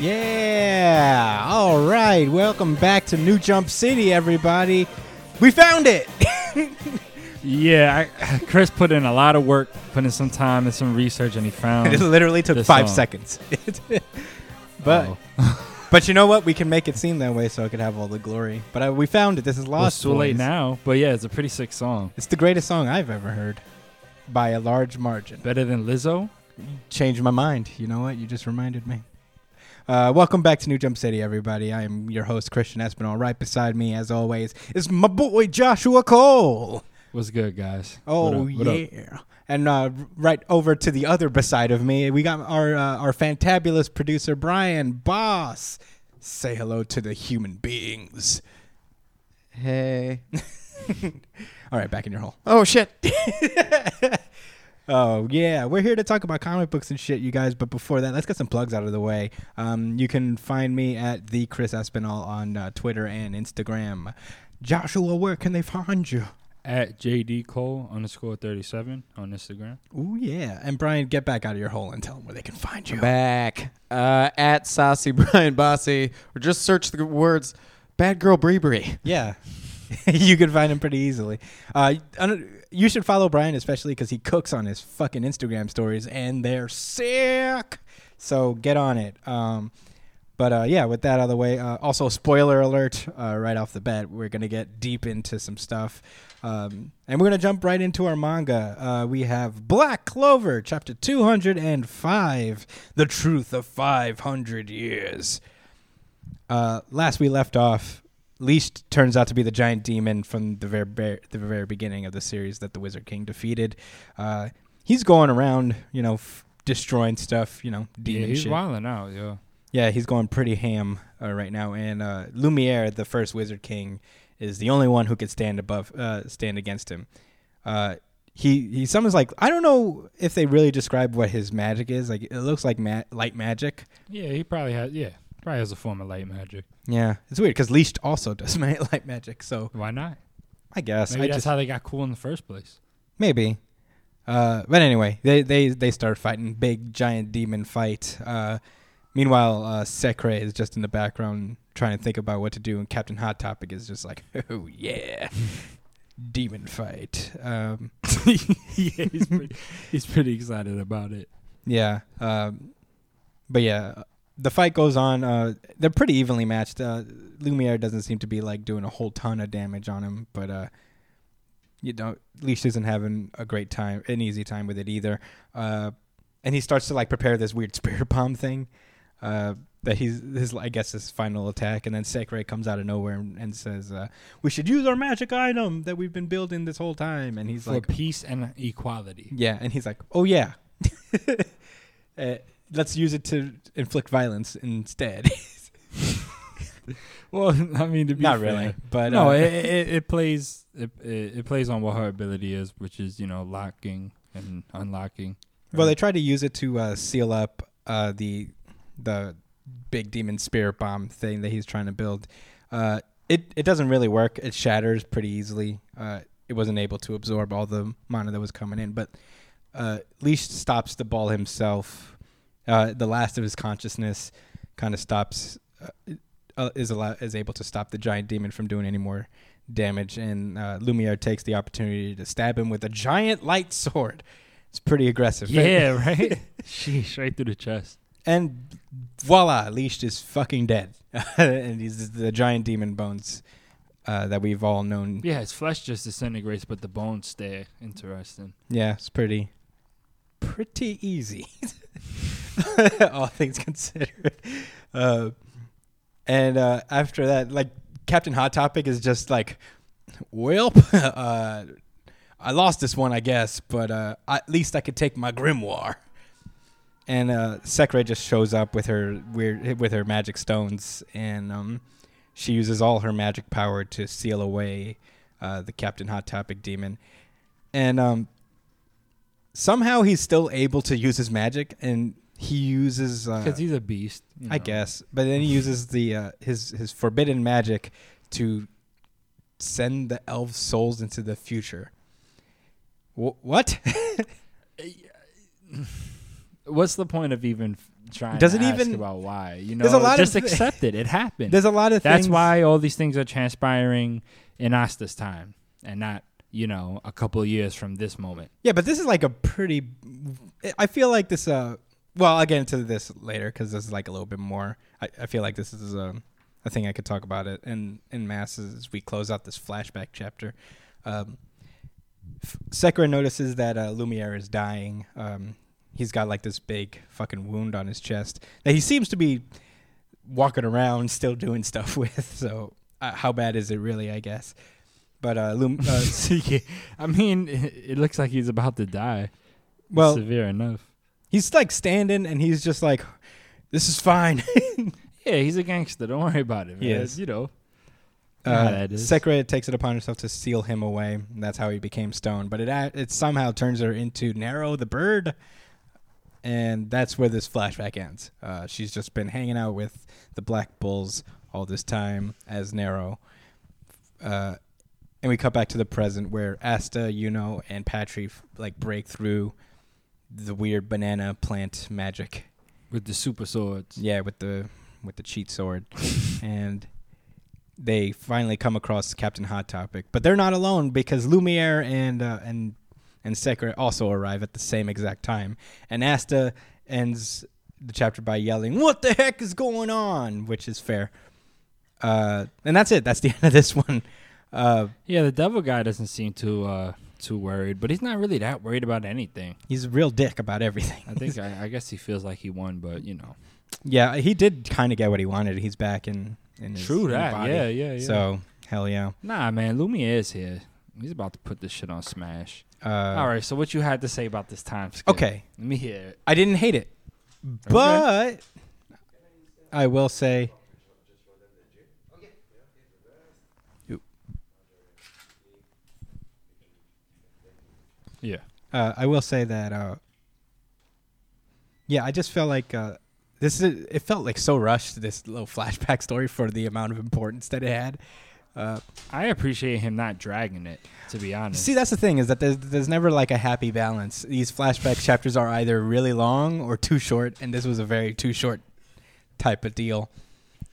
Yeah. All right. Welcome back to New Jump City, everybody. We found it. Yeah, I, Chris put in a lot of work, put in some time and some research, and he found. it literally took five song. seconds. but Oh. but you know what? We can make it seem that way so it could have all the glory. But uh, we found it. This is Well, Lost it's too late now, but yeah, it's a pretty sick song. It's the greatest song I've ever heard by a large margin. Better than Lizzo. changed my mind. You know what? You just reminded me. Uh, welcome back to New Jump City, everybody. I am your host, Christian Espinal. Right beside me, as always, is my boy Joshua Cole. What's good, guys? Oh What up? What up? yeah. And uh, right over to the other beside of me, we got our uh, our fantabulous producer Brian Boss. Say hello to the human beings. Hey. All right, back in your hole. Oh shit. Oh yeah, we're here to talk about comic books and shit, you guys. But before that, let's get some plugs out of the way. Um, you can find me at the Chris Espinal on uh, Twitter and Instagram. Joshua, where can they find you? At JD Cole underscore 37 on Instagram. Oh yeah, and Brian, get back out of your hole and tell them where they can find you. Back. Uh, at Saucy Brian Bossy. Or just search the words Bad Girl Bree Bree. Yeah, you can find him pretty easily. Uh, I don't- you should follow Brian, especially because he cooks on his fucking Instagram stories, and they're sick. So get on it. Um, but uh, yeah, with that out of the way, uh, also spoiler alert uh, right off the bat, we're gonna get deep into some stuff, um, and we're gonna jump right into our manga. Uh, we have Black Clover, chapter two hundred and five, the truth of five hundred years. Uh, last we left off, Least turns out to be the giant demon from the very the very beginning of the series that the Wizard King defeated. Uh, he's going around, you know, f- destroying stuff, you know, Yeah, demon he's shit. wilding out, yo. Yeah, he's going pretty ham uh, right now. And uh, Lumiere, the first Wizard King, is the only one who could stand above, uh, stand against him. Uh, he he summons like I don't know if they really describe what his magic is. Like it looks like ma- light magic. Yeah, he probably has. Yeah, probably has a form of light magic. Yeah, it's weird because Leash also does light magic. So Why not? I guess Maybe I that's just how they got cool in the first place. maybe. Uh, but anyway, they they they start fighting big giant demon fight. Uh, meanwhile, uh, Secre is just in the background trying to think about what to do, and Captain Hot Topic is just like, oh yeah, demon fight. Um, yeah, he's pretty, he's pretty excited about it. yeah, um, but yeah, the fight goes on. Uh, they're pretty evenly matched. Uh, Lumiere doesn't seem to be like doing a whole ton of damage on him, but uh, you know, Leash isn't having a great time, an easy time with it either. Uh, and he starts to like prepare this weird spirit bomb thing. Uh, that he's his I guess his final attack, and then Secre comes out of nowhere and, and says, uh, "We should use our magic item that we've been building this whole time." And he's For like, peace and equality. "Yeah," and he's like, "Oh yeah, uh, let's use it to inflict violence instead." Well, I mean, to be Not fair, really, but no, uh, it, it, it plays it, it, it plays on what her ability is, which is you know locking and unlocking. Well, they tried to use it to uh, seal up uh, the the big demon spirit bomb thing that he's trying to build. Uh, it it doesn't really work. It shatters pretty easily. Uh, it wasn't able to absorb all the mana that was coming in. But uh, Leash stops the ball himself. Uh, the last of his consciousness kind of stops. Uh, uh, is allow- is able to stop the giant demon from doing any more damage, and uh, Lumiere takes the opportunity to stab him with a giant light sword. It's pretty aggressive. yeah, right. Sheesh, right through the chest. And voila, Leashed is fucking dead. and he's the giant demon bones uh, that we've all known. Yeah, his flesh just disintegrates, but the bones stay. Interesting. Yeah, it's pretty, pretty easy. all things considered. Uh, and uh, after that, like Captain Hot Topic is just like, well, uh, I lost this one, I guess, but uh, at least I could take my grimoire. And uh, Secre just shows up with her weird with her magic stones, and um, she uses all her magic power to seal away uh, the Captain Hot Topic demon. And um, somehow he's still able to use his magic, and he uses uh, Because he's a beast. I know. guess. But then he uses the uh, his his forbidden magic to send the elf souls into the future. Wh- what? what's the point of even trying doesn't to ask even- about why? You know, There's a lot of just thi- accept it. It happened. There's a lot of That's things. why all these things are transpiring in Asta's time and not, you know, a couple of years from this moment. Yeah, but this is like a pretty. I feel like this. Uh, well, I'll get into this later because this is like a little bit more. I, I feel like this is a, a thing I could talk about it in in mass as we close out this flashback chapter. Um, notices that uh, Lumiere is dying. Um, he's got like this big fucking wound on his chest that he seems to be walking around still doing stuff with. So uh, how bad is it really? I guess. But uh, Lum- uh, I mean, it, it looks like he's about to die. well, severe enough. He's like standing and he's just like, "This is fine." Yeah, he's a gangster. Don't worry about it, man. He. You know. Uh. Sekira takes it upon herself to seal him away. And that's how he became stone. But it it somehow turns her into Nero the bird, and that's where this flashback ends. Uh, she's just been hanging out with the Black Bulls all this time as Nero, Uh, and we cut back to the present where Asta, Yuno, and Patry like break through the weird banana plant magic. with the super swords. Yeah, with the with the cheat sword, and they finally come across Captain Hot Topic. But they're not alone because Lumiere and uh, and and Sekira also arrive at the same exact time. And Asta ends the chapter by yelling, "What the heck is going on?" Which is fair. Uh, and that's it. That's the end of this one. Uh, Yeah, the devil guy doesn't seem to uh too worried, but he's not really that worried about anything. he's a real dick about everything. I think I, I guess he feels like he won, but you know. yeah, he did kind of get what he wanted. He's back in in his, True that. body. Yeah, yeah, yeah. So hell yeah. nah, man, Lumiere is here. He's about to put this shit on Smash. Uh, All right, so what you had to say about this time skip? Okay. let me hear it. I didn't hate it, but I will say. Yeah. Uh, I will say that. Uh, yeah, I just felt like uh, this is. It felt like so rushed. This little flashback story for the amount of importance that it had. Uh, I appreciate him not dragging it. To be honest. see, that's the thing is that there's, there's never like a happy balance. These flashback chapters are either really long or too short, and this was a very too short type of deal.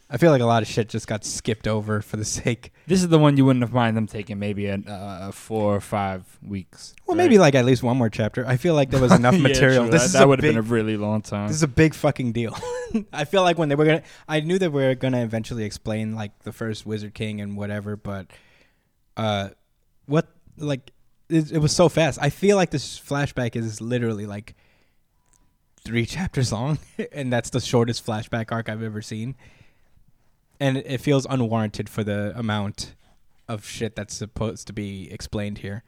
I feel like a lot of shit just got skipped over for the sake. this is the one you wouldn't have mind them taking maybe a uh, four or five weeks. Well, right? maybe like at least one more chapter. I feel like there was enough material. true. This that, that would have been a really long time. This is a big fucking deal. I feel like when they were gonna, I knew that we were gonna eventually explain like the first Wizard King and whatever, but uh, what like it, it was so fast. I feel like this flashback is literally like three chapters long, and that's the shortest flashback arc I've ever seen. And it feels unwarranted for the amount of shit that's supposed to be explained here.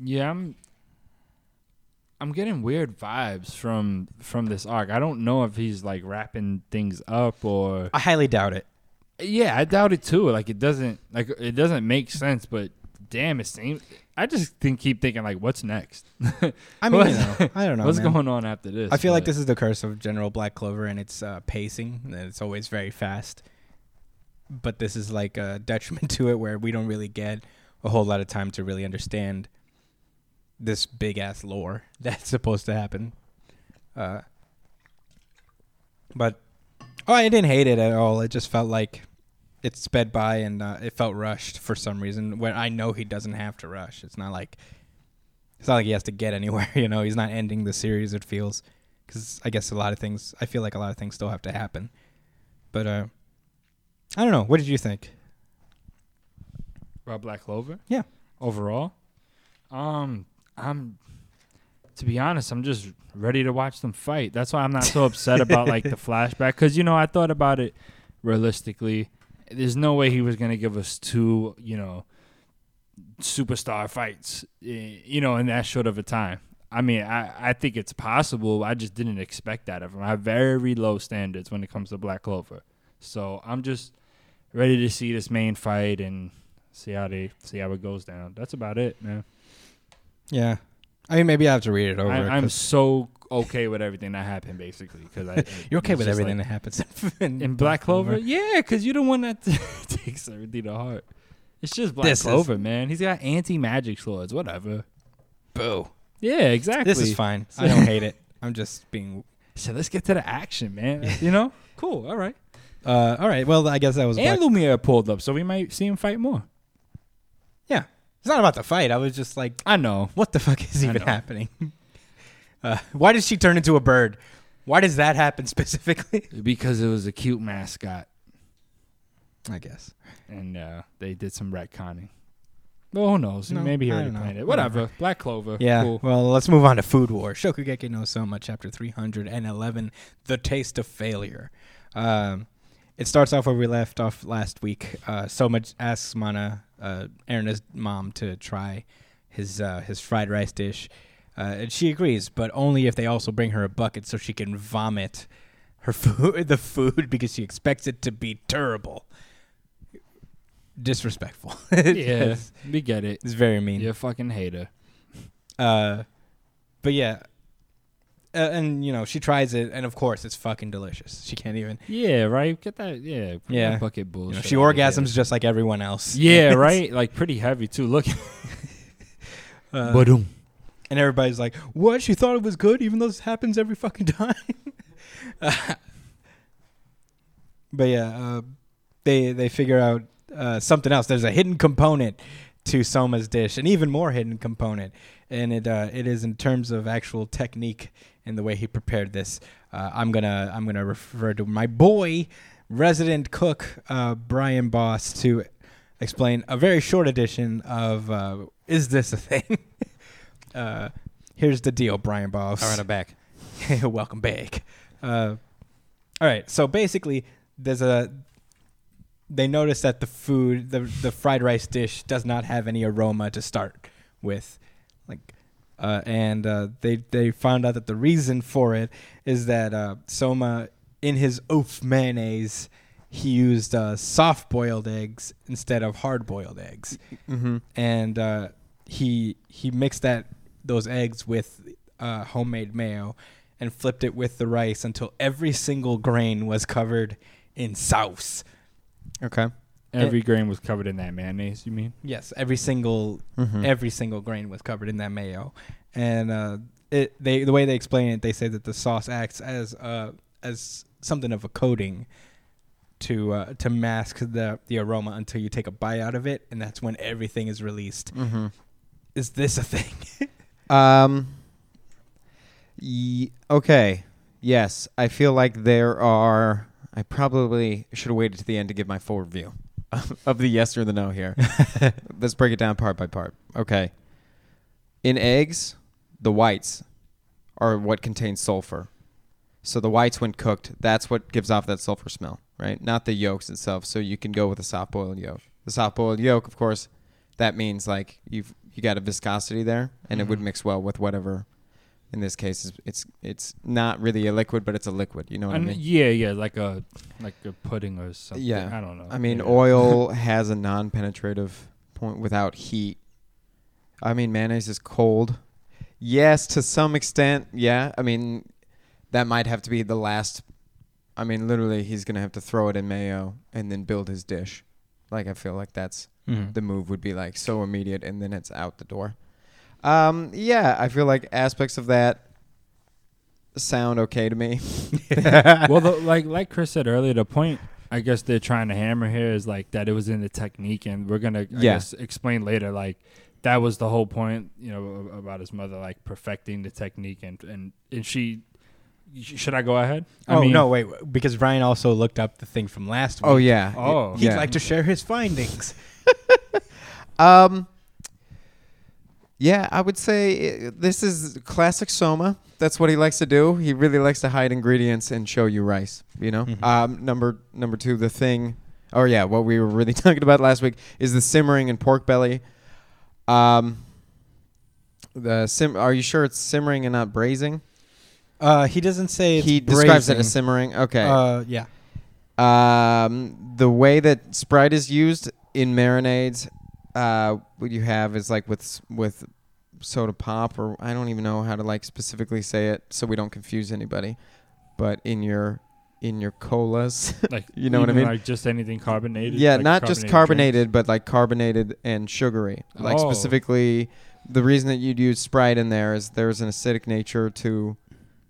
Yeah, I'm. I'm getting weird vibes from from this arc. I don't know if he's like wrapping things up or I highly doubt it. yeah, I doubt it too. Like it doesn't like it doesn't make sense. But damn, it seems. I just think keep thinking like, what's next? I mean, you know, I don't know. what's man. going on after this? I feel like this is the curse of General Black Clover and its uh, pacing. and It's always very fast. But this is like a detriment to it where we don't really get a whole lot of time to really understand this big ass lore that's supposed to happen. Uh, but oh, I didn't hate it at all. It just felt like it sped by and uh, it felt rushed for some reason. When I know he doesn't have to rush. It's not like it's not like he has to get anywhere. You know, he's not ending the series. It feels because I guess a lot of things. I feel like a lot of things still have to happen. But uh, I don't know. What did you think? about Black Clover. Yeah. Overall, um, I'm to be honest, I'm just ready to watch them fight. That's why I'm not so upset about like the flashback because you know I thought about it realistically. There's no way he was gonna give us two, you know, superstar fights, eh, you know, in that short of a time. I mean, I, I think it's possible. I just didn't expect that of him. I have very low standards when it comes to Black Clover. So I'm just ready to see this main fight and see how they see how it goes down. That's about it, man. Yeah, I mean maybe I have to read it over. I, I'm 'cause so okay with everything that happened, basically. Because I you're okay with everything like- that happens in, in Black Clover. Yeah, because you're the one that takes everything to heart. It's just Black This is- Clover, man. He's got anti magic swords, whatever. Boo. Yeah, exactly. This is fine. I don't hate it. I'm just being. So let's get to the action, man. you know, cool. All right. Uh, all right. Well, I guess that was. And Black- Lumiere pulled up, so we might see him fight more. yeah, it's not about the fight. I was just like, I know. what the fuck is I even know. happening? Uh, why did she turn into a bird? Why does that happen specifically? Because it was a cute mascot, I guess. and uh, they did some retconning. Well, who knows? No, Maybe he already planned it. Whatever. Whatever. Black Clover. Yeah. Cool. Well, let's move on to Food War. Shokugeki no Soma, chapter 311, The Taste of Failure. Um, it starts off where we left off last week. Uh, Soma asks Mana, uh, Erina's mom, to try his uh, his fried rice dish. Uh, and she agrees, but only if they also bring her a bucket so she can vomit her food, the food, because she expects it to be terrible. Disrespectful. yeah, we get it. it's very mean. You're a fucking hater. Uh, but yeah, uh, and you know she tries it, and of course it's fucking delicious. She can't even. Yeah, right. Get that. Yeah. Yeah. that bucket You bullshit. know, she out of here. orgasms just like everyone else. Yeah, right. Like pretty heavy too. Look. Uh. And everybody's like, "What? She thought it was good, even though this happens every fucking time." But yeah, uh, they they figure out uh, something else. There's a hidden component to Soma's dish, an even more hidden component, and it uh, it is in terms of actual technique in the way he prepared this. Uh, I'm gonna I'm gonna refer to my boy, resident cook uh, Brian Boss to explain a very short edition of is this a thing? uh, here's the deal, Brian Boss. All right, I'm back. Welcome back. Uh, all right, so basically, there's a. They notice that the food, the the fried rice dish, does not have any aroma to start with, like, uh, and uh, they they found out that the reason for it is that uh, Soma, in his oof mayonnaise, he used uh, soft boiled eggs instead of hard boiled eggs Mm-hmm. and uh, he he mixed that those eggs with uh, homemade mayo and flipped it with the rice until every single grain was covered in sauce. Okay. Every grain was covered in that mayonnaise. You mean? Yes, every single Mm-hmm. every single grain was covered in that mayo, and uh, it they the way they explain it, they say that the sauce acts as uh, as something of a coating to uh, to mask the the aroma until you take a bite out of it, and that's when everything is released. mm-hmm. Is this a thing? Um. Ye- okay. Yes, I feel like there are. I probably should have waited to the end to give my full review of the yes or the no here. Let's break it down part by part. Okay. In eggs, the whites are what contains sulfur. So the whites, when cooked, that's what gives off that sulfur smell, right? Not the yolks itself. So you can go with a soft boiled yolk. The soft boiled yolk, of course, that means like you've you got a viscosity there, and it would Mhm. mix well with whatever. In this case, it's it's, it's not really a liquid, but it's a liquid. You know what I mean? yeah, yeah, like a like a pudding or something. Yeah. I don't know. I mean, Yeah. oil has a non-penetrative point without heat. I mean, mayonnaise is cold. Yes, to some extent. Yeah. I mean, that might have to be the last. I mean, literally, he's gonna have to throw it in mayo and then build his dish. Like, I feel like that's the move would be like so immediate, and then it's out the door. Um, yeah, I feel like aspects of that sound okay to me. well, the, like like Chris said earlier, the point I guess they're trying to hammer here is like that it was in the technique, and we're gonna I Yeah. guess explain later like that was the whole point, you know, about his mother like perfecting the technique, and and and she. Should I go ahead? I oh mean- no, wait, because Ryan also looked up the thing from last week. Oh yeah. Oh. he'd yeah. like to share his findings. Um. Yeah, I would say uh, this is classic Soma. That's what he likes to do. He really likes to hide ingredients and show you rice. You know. Mhm. Um. Number number two, the thing. Oh yeah, what we were really talking about last week is the simmering and pork belly. Um. The sim. Are you sure it's simmering and not braising? Uh, he doesn't say it's he describes it as simmering. Okay. Uh, yeah. Um, the way that Sprite is used in marinades, uh, what you have is like with with soda pop, or I don't even know how to like specifically say it, so we don't confuse anybody. But in your in your colas, Like You know what I mean? Like just anything carbonated. yeah, like not just drinks? carbonated, but like carbonated and sugary. Like Oh. specifically, the reason that you'd use Sprite in there is there's an acidic nature to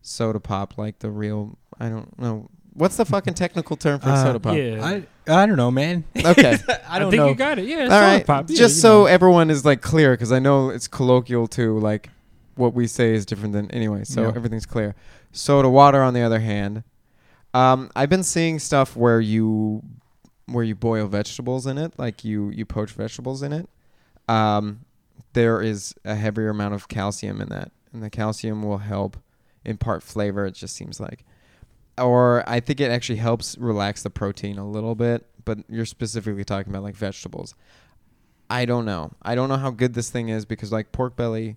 soda pop like the real. I don't know. What's the fucking technical term for Uh, soda pop? Yeah. I I don't know, man. Okay. I don't think know. you got it. Yeah. All soda right. Pop. Yeah, Just you so know. everyone is like clear, because I know it's colloquial too. Like what we say is different than anyway. So Yeah. everything's clear. Soda water, on the other hand, um, I've been seeing stuff where you where you boil vegetables in it, like you you poach vegetables in it. Um, there is a heavier amount of calcium in that, and the calcium will help impart flavor. It just seems like, or I think it actually helps relax the protein a little bit. But you're specifically talking about like vegetables. I don't know. I don't know how good this thing is because like pork belly,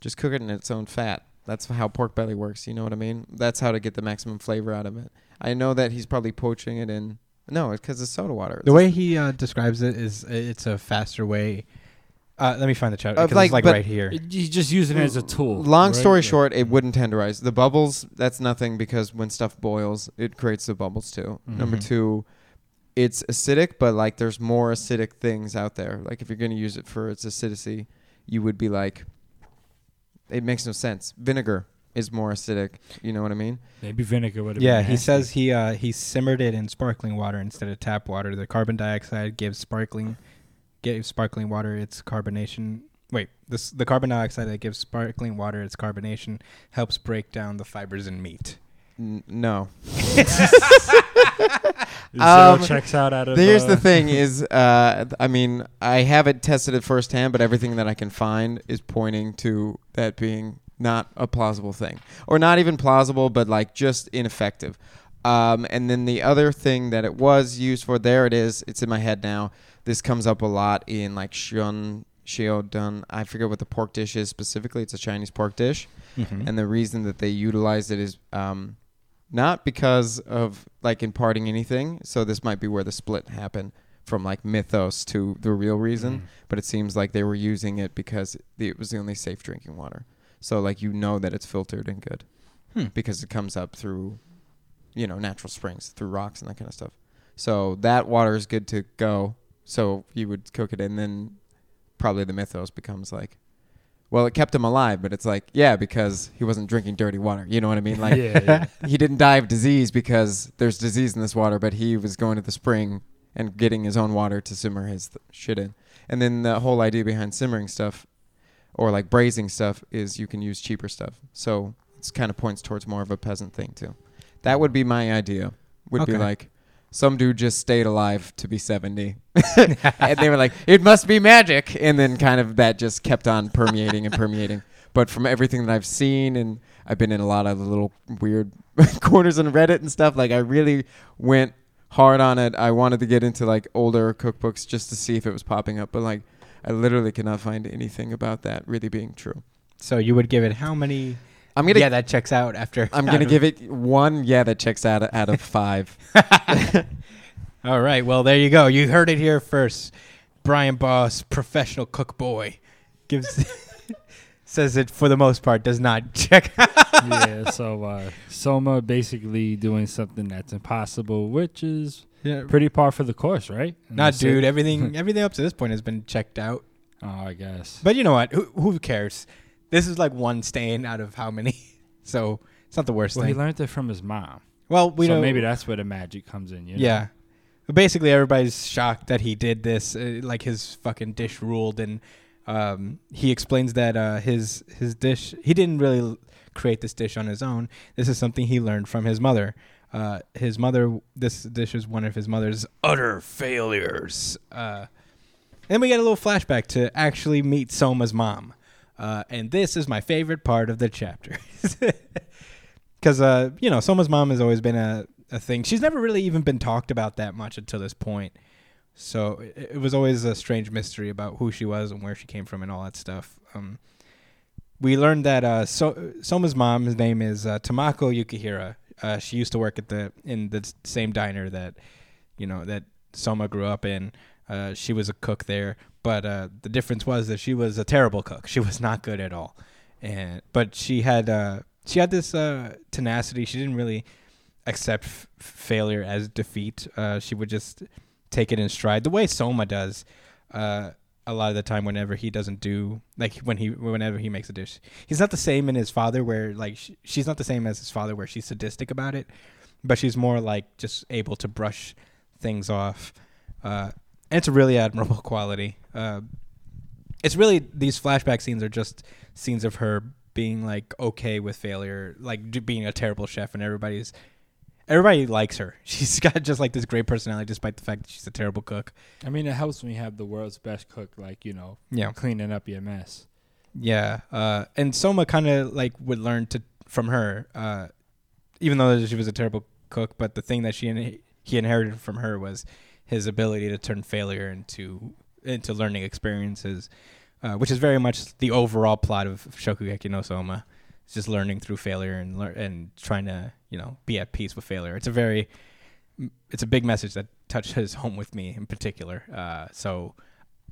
just cook it in its own fat. That's how pork belly works. You know what I mean? That's how to get the maximum flavor out of it. I know that he's probably poaching it in. No, it's because it's soda water. The way he uh, describes it is it's a faster way. Uh, let me find the chat Of, because like, it's like but- right here. It- He's just using it as a tool. Long right? story Yeah. short, it wouldn't tenderize. The bubbles, that's nothing because when stuff boils, it creates the bubbles too. Number Mhm. two, it's acidic, but like there's more acidic things out there. Like if you're going to use it for its acidity, you would be like, it makes no sense. Vinegar is more acidic. You know what I mean? Maybe vinegar would have. Yeah, been he nasty. says he uh, he simmered it in sparkling water instead of tap water. The carbon dioxide gives sparkling gave sparkling water its carbonation. Wait, this the carbon dioxide that gives sparkling water its carbonation helps break down the fibers in meat. N- no. Zero Um, checks out out of. Here's uh, the thing: is uh, I mean, I haven't tested it firsthand, but everything that I can find is pointing to that being not a plausible thing, or not even plausible, but like just ineffective. Um, and then the other thing that it was used for, there it is. It's in my head now. This comes up a lot in like shun dun. I forget what the pork dish is specifically. It's a Chinese pork dish Mm-hmm. and the reason that they utilize it is um, not because of like imparting anything. So this might be where the split happened from like mythos to the real reason. Mm. But it seems like they were using it because it was the only safe drinking water. So like you know that it's filtered and good Hmm. because it comes up through, you know, natural springs through rocks and that kind of stuff. So that water is good to go. So you would cook it and then probably the mythos becomes like well, it kept him alive, but it's like, yeah, because he wasn't drinking dirty water. You know what I mean? Like, yeah, yeah. he didn't die of disease because there's disease in this water, but he was going to the spring and getting his own water to simmer his th- shit in. And then the whole idea behind simmering stuff or like braising stuff is you can use cheaper stuff. So it's kind of points towards more of a peasant thing too. That would be my idea. Would be like some dude just stayed alive to be 70 and they were like it must be magic. And then kind of that just kept on permeating and permeating. But from everything that i've seen and i've been in a lot of little weird corners on reddit and stuff like i really went hard on it. I wanted to get into like older cookbooks just to see if it was popping up but like i literally cannot find anything about that really being true. So you would give it how many? I'm gonna yeah, that checks out after. i'm gonna give it one yeah that checks out out of five All right. Well, there you go. You heard it here first. Brian Boss, professional cook boy, gives says it for the most part does not check. Out Yeah. So uh, Soma basically doing something that's impossible, which is yeah. pretty par for the course, right? And Not that's it. dude. Everything everything up to this point has been checked out. Oh, I guess. But you know what? Who, who cares? This is like one stain out of how many, so it's not the worst Well, he learned it from his mom. well, we so maybe that's where the magic comes in. You know? Yeah. But basically, everybody's shocked that he did this. Uh, like his fucking dish ruled, and um, he explains that uh, his his dish he didn't really l- create this dish on his own. This is something he learned from his mother. Uh, his mother. This dish is one of his mother's utter failures. Uh, then we get a little flashback to actually meet Soma's mom, uh, and this is my favorite part of the chapter. because uh, you know, Soma's mom has always been a, a thing. She's never really even been talked about that much until this point. So it, it was always a strange mystery about who she was and where she came from and all that stuff. Um, we learned that uh, so- Soma's mom's name is uh, Tamako Yukihira. Uh, she used to work at the in the same diner that you know that Soma grew up in. Uh, she was a cook there, but uh, the difference was that she was a terrible cook. She was not good at all, and but she had uh, she had this uh, tenacity. She didn't really accept f- failure as defeat. Uh, she would just take it in stride, the way Soma does. A lot of the time whenever he doesn't do like when he whenever he makes a dish he's not the same in his father where like sh- she's not the same as his father where she's sadistic about it but she's more like just able to brush things off uh and it's a really admirable quality uh it's really these flashback scenes are just scenes of her being like okay with failure like being a terrible chef and everybody's everybody likes her she's got just like this great personality despite the fact that she's a terrible cook I mean, it helps when you have the world's best cook, like you know, yeah cleaning up your mess. Yeah, uh, and Soma kind of like would learn to from her, uh, even though she was a terrible cook. But the thing that she in, he inherited from her was his ability to turn failure into into learning experiences, uh, which is very much the overall plot of Shokugeki no Soma. It's just learning through failure and lear- and trying to you know be at peace with failure. It's a very it's a big message that touches home with me in particular. Uh, so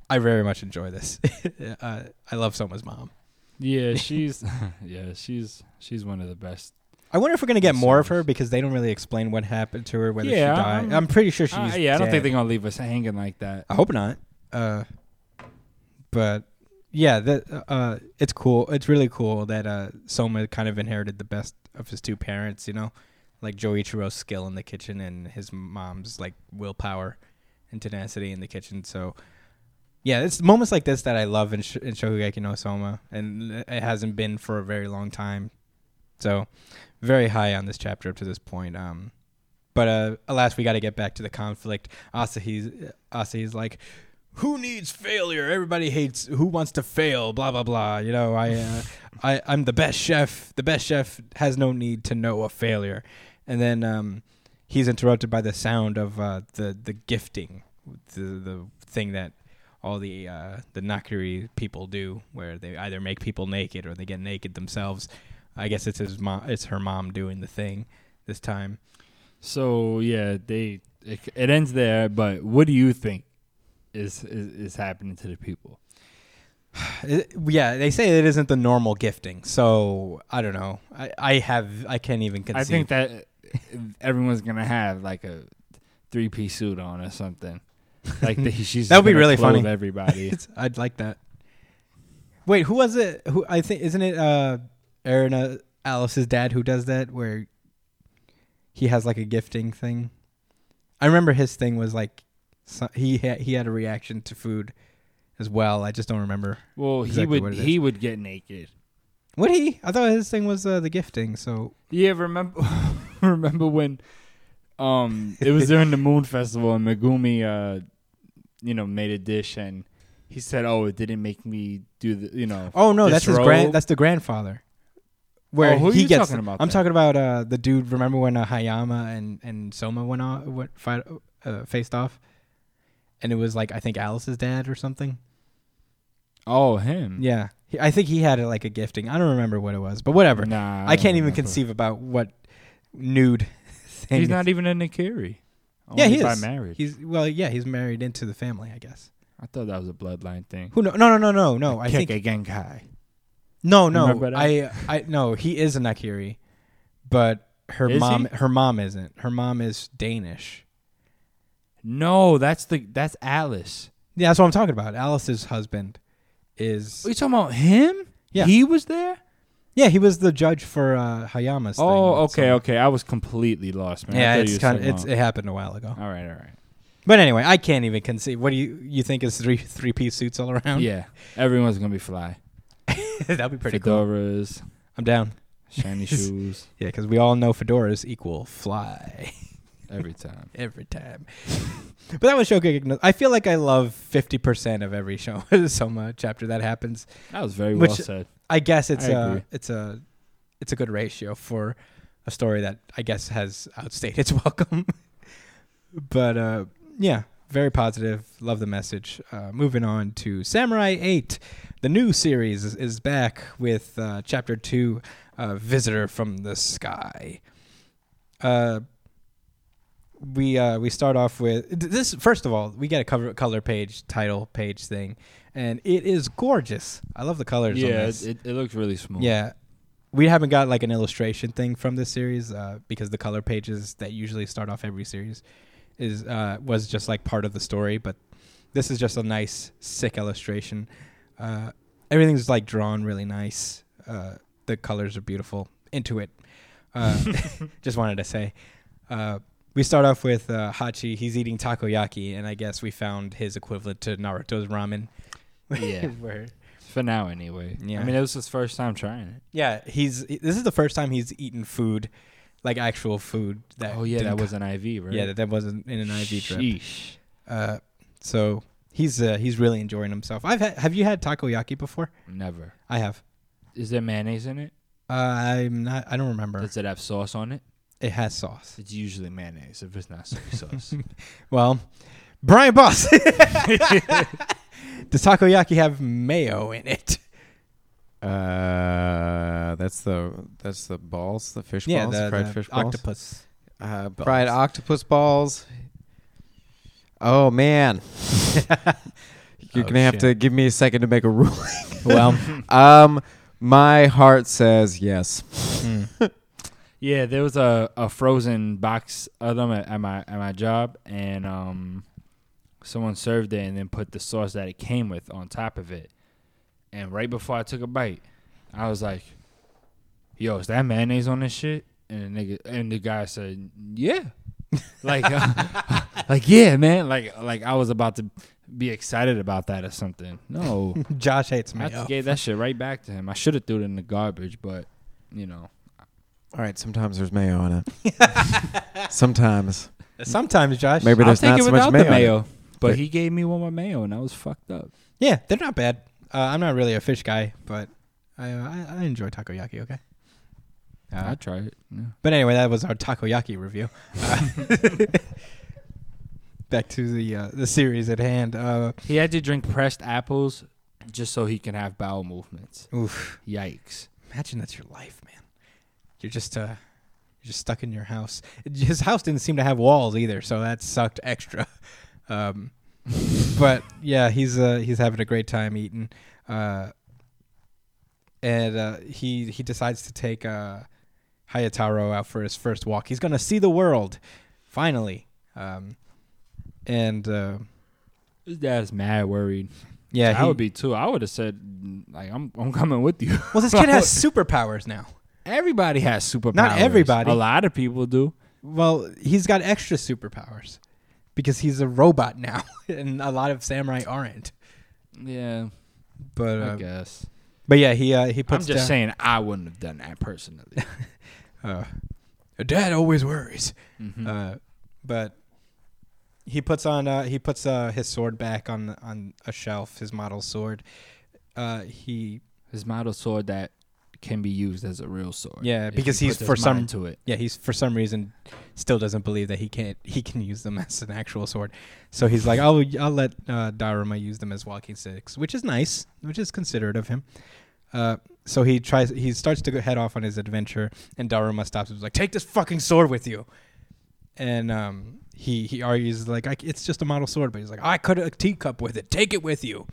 I very much enjoy this. uh, I love Soma's mom. Yeah, she's yeah, she's she's one of the best. I wonder if we're gonna get more of her because they don't really explain what happened to her, whether Yeah, she died. um, I'm pretty sure she's. Uh, yeah, I don't think dead. they're gonna leave us hanging like that. I hope not. Uh, but yeah, that uh, it's cool. It's really cool that uh, Soma kind of inherited the best of his two parents. You know, like Joichiro's skill in the kitchen and his mom's like willpower and tenacity in the kitchen. So. Yeah, it's moments like this that I love in, Sh- in Shokugeki no Soma, and it hasn't been for a very long time. So, very high on this chapter up to this point. Um, but uh, alas, we got to get back to the conflict. Asahi's Asahi's like, who needs failure? Everybody hates who wants to fail. Blah blah blah. You know, I, uh, I I'm the best chef. The best chef has no need to know a failure. And then um, he's interrupted by the sound of uh, the the gifting, the the thing that all the uh, the Nakiri people do, where they either make people naked or they get naked themselves. I guess it's his mom. It's her mom doing the thing this time. So yeah, they it, it ends there. But what do you think is, is is happening to the people? It- yeah, they say it isn't the normal gifting, so I don't know. I, I have I can't even conceive. I think that everyone's gonna have like a three piece suit on or something. Like the, she's That would be really funny. Everybody. I'd like that. Wait, who was it? Who I think isn't it? Uh, Aaron uh, Alice's dad who does that, where he has like a gifting thing. I remember his thing was like so, he had, he had a reaction to food as well. I just don't remember. well, Exactly he would he would get naked. Would he? I thought his thing was uh, the gifting. So Yeah, remember remember when um it was during the Moon Festival and Megumi uh you know made a dish and he said, "Oh, it didn't make me do the you know." Oh no, that's his grand. That's the grandfather. Where Oh, who are he you gets. talking about I'm then? talking about uh, the dude. Remember when uh, Hayama and and Soma went on what fight uh, faced off, and it was like I think Alice's dad or something. Oh, him. Yeah, He- I think he had like a gifting. I don't remember what it was, but whatever. Nah, I, can't even remember. conceive about what nude thing. He's not even a Nakiri. Yeah, he by is. marriage. He's well, yeah, he's married into the family, I guess. I thought that was a bloodline thing. Who? No, no, no, no, no. no I think kekkei genkai. No, no. I, I, no. He is a Nakiri, but her Is mom, he? her mom isn't. Her mom is Danish. No, that's the that's Alice. Yeah, that's what I'm talking about. Alice's husband is. Are you talking about him? Yeah. He was there? Yeah, he was the judge for uh, Hayama's. Oh, okay, so- okay. I was completely lost, man. Yeah, it's kind of it's it happened a while ago. All right, all right. But anyway, I can't even conceive. What do you you think is three three piece suits all around? Yeah, everyone's gonna be fly. that'd be pretty cool. Fedoras, I'm down. shiny shoes, Yeah, because we all know fedoras equal fly every time. every time. but that was Shokugeki. I feel like I love fifty percent of every show Soma chapter that happens. That was very well said. I guess it's I a agree. it's a it's a good ratio for a story that I guess has outstayed its welcome. but uh, yeah, very positive. Love the message. Uh, moving on to Samurai Eight, the new series is, is back with uh, chapter two, uh, Visitor from the Sky. Uh, we uh, we start off with this. First of all, we get a cover color page, title page thing, and it is gorgeous. I love the colors. on Yeah, this. it, it looks really smooth. Yeah. We haven't got like an illustration thing from this series uh, because the color pages that usually start off every series is uh, was just like part of the story, but this is just a nice, sick illustration. Uh, everything's like drawn really nice. Uh, the colors are beautiful. Into it. Uh, just wanted to say. Uh, we start off with uh, Hachi. He's eating takoyaki, and I guess we found his equivalent to Naruto's ramen. Yeah. Where, For now, anyway. Yeah. I mean, it was his first time trying it. yeah, he's. This is the first time he's eaten food, like actual food. That oh yeah, that was an IV, right? Yeah, that, that wasn't in an IV drip. Sheesh. Uh, so he's uh, he's really enjoying himself. I've had, have you had takoyaki before? Never. I have. Is there mayonnaise in it? Uh, I'm not. I don't remember. Does it have sauce on it? It has sauce. It's usually mayonnaise if it's not soy sauce. Well, Brian Boss. Does takoyaki have mayo in it? Uh, that's the that's the balls, the fish yeah, balls, the, fried the fish balls. octopus. Uh, balls. fried octopus balls. Oh man, you're Oh, gonna have shit. to give me a second to make a ruling. Well, um, my heart says yes. mm, yeah, there was a, a frozen box of them at, at my at my job, and um, someone served it and then put the sauce that it came with on top of it. And right before I took a bite, I was like, "Yo, is that mayonnaise on this shit?" And the nigga and the guy said, "Yeah." Like, uh, like yeah, man. Like, like I was about to be excited about that or something. No, Josh hates mayo. I mayo. gave that shit right back to him. I should have threw it in the garbage, but you know, All right, sometimes there's mayo on it. sometimes Sometimes, Josh. maybe I'll there's take not it so much without mayo. the on mayo. But But- he gave me one with mayo, and I was fucked up. Yeah, they're not bad. Uh, I'm not really a fish guy, but I uh, I, I enjoy takoyaki. Okay. Uh, I tried it. Yeah. But anyway, that was our takoyaki review. Uh, back to the uh, the series at hand. Uh, He had to drink pressed apples just so he can have bowel movements. oof! Yikes! Imagine that's your life, man. You're just uh, you're just stuck in your house. His house didn't seem to have walls either, so that sucked extra. Um, but yeah, he's uh, he's having a great time eating. Uh, and uh, he he decides to take uh, Hayataro out for his first walk. He's gonna see the world, finally. Um, and uh, His dad's mad worried. yeah, I he, would be too. I would have said, like, I'm I'm coming with you. well, this kid has superpowers now. Everybody has superpowers. Not everybody. A lot of people do. Well, he's got extra superpowers because he's a robot now, and a lot of samurai aren't. Yeah, But I uh, guess. but yeah, he uh, he puts. I'm just down, saying I wouldn't have done that personally. uh, dad always worries. Mhm. Uh, but he puts on uh, he puts uh, his sword back on on a shelf, his model sword. Uh, he his model sword that can be used as a real sword. Yeah, because you he's for some- to it. yeah he's for some reason still doesn't believe that he can't he can use them as an actual sword. So he's like, I'll I'll let uh, Daruma use them as walking sticks, which is nice, which is considerate of him. Uh, so he tries he starts to head off on his adventure, and Daruma stops. and is like, take this fucking sword with you. And um, he he argues like, it's just a model sword, but he's like, I cut a teacup with it. Take it with you.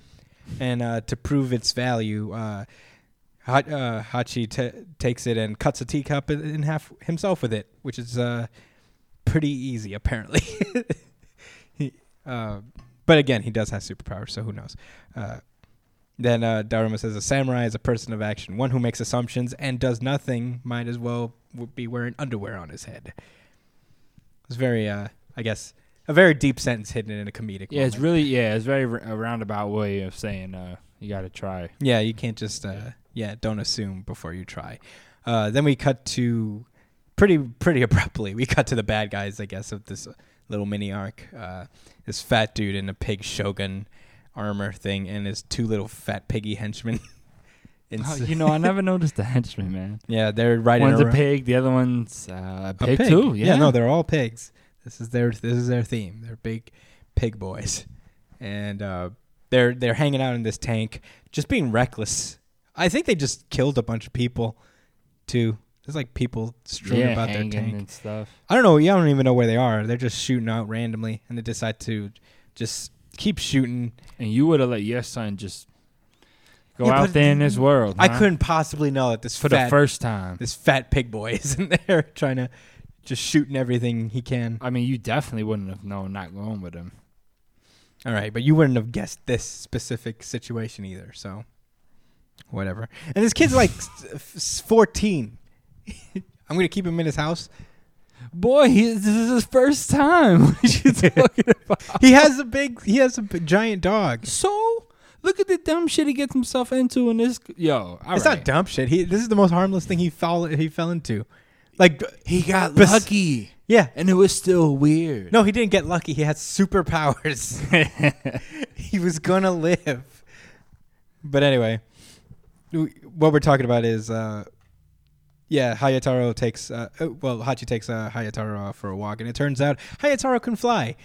And uh, to prove its value, uh, uh, Hachi ta takes it and cuts a teacup in- half himself with it, which is uh, pretty easy apparently. he, but again, he does have superpowers, so who knows? Then uh, Daruma says, "A samurai is a person of action, one who makes assumptions and does nothing. Might as well be wearing underwear on his head." It's very, uh, I guess, a very deep sentence hidden in a comedic. Yeah, it's really yeah, it's very r- a roundabout way of saying uh, you got to try. Yeah, you can't just uh, yeah, don't assume before you try. Uh, then we cut to pretty pretty abruptly. We cut to the bad guys, I guess, of this little mini arc. Uh, this fat dude in a pig shogun armor thing, and his two little fat piggy henchmen. Oh, you know, I never noticed the henchman, man. yeah, they're riding One's a around- pig, the other one's uh, a a pig, too. Yeah, no, they're all pigs. This is their this is their theme. They're big pig boys, and uh, they're they're hanging out in this tank, just being reckless. I think they just killed a bunch of people, too. There's like people strewn yeah, about their tank. and stuff. I don't know. Yeah, I don't even know where they are. They're just shooting out randomly, and they decide to just keep shooting. And you would have let your son just go Yeah, out there in this world. I huh? couldn't possibly know that this for fat the first time. this fat pig boy is in there trying to just shooting everything he can. I mean, you definitely wouldn't have known not going with him. All right, but you wouldn't have guessed this specific situation either. So, whatever. And this kid's like s- s- 14. I'm gonna keep him in his house. Boy, he, this is his first time. What are you talking about? He has a big. He has a big, giant dog. So look at the dumb shit he gets himself into in this. Yo, all it's right. not dumb shit. He. This is the most harmless thing he fell. He fell into. Like He got Bes- lucky, yeah. and it was still weird. No, he didn't get lucky. He had superpowers. he was gonna live. But anyway, what we're talking about is, uh, yeah, Hayataro takes, uh, uh, well, Hachi takes uh, Hayataro for a walk, and it turns out Hayataro can fly.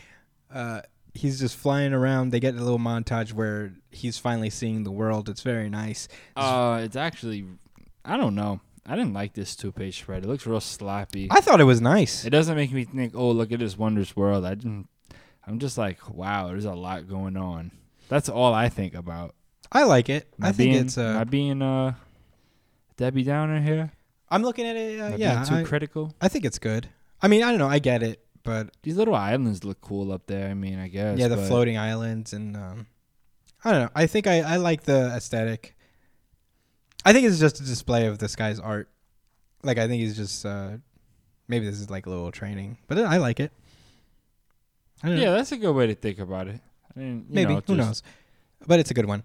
Uh, he's just flying around. They get a little montage where he's finally seeing the world. It's very nice. Uh, it's actually, I don't know. I didn't like this two-page spread. It looks real sloppy. I thought it was nice. it doesn't make me think, oh, look at this wondrous world. I didn't. I'm just like, wow, there's a lot going on. That's all I think about. I like it. Am I think being, it's. am I Uh, being uh, Debbie Downer here. I'm looking at it. Uh, yeah, being too I, critical. I think it's good. I mean, I don't know. I get it, but These little islands look cool up there. I mean, I guess. yeah, the but- floating islands and um, I don't know. I think I, I like the aesthetic. I think it's just a display of this guy's art. Like I think he's just uh, maybe this is like a little training, but I like it. I don't know. Yeah, that's a good way to think about it. I mean, you maybe know, who just- knows? But it's a good one.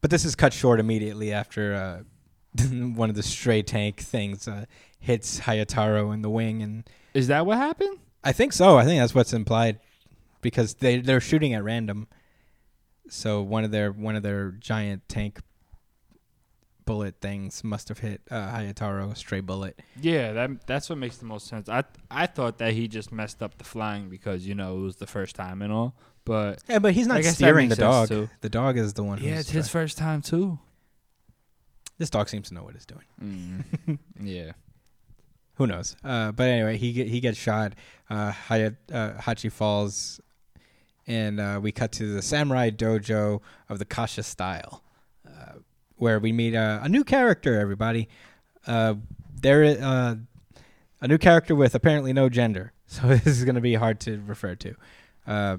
But this is cut short immediately after uh, one of the stray tank things uh, hits Hayataro in the wing, and Is that what happened? I think so. I think that's what's implied because they they're shooting at random. So one of their one of their giant tank bullet things must have hit uh, Hayataro a stray bullet. Yeah, that that's what makes the most sense. I I thought that he just messed up the flying because you know it was the first time and all, but Yeah, but he's not steering the dog. too. The dog is the one. yeah, it's his first time too. This dog seems to know what it's doing. Mm. yeah, Who knows? Uh, but anyway, he get, he gets shot. Uh, Hayat, uh, Hachi falls, and uh, we cut to the samurai dojo of the Kasha style, uh, where we meet a new character. Everybody, uh, there uh, a new character with apparently no gender. So this is going to be hard to refer to. Uh,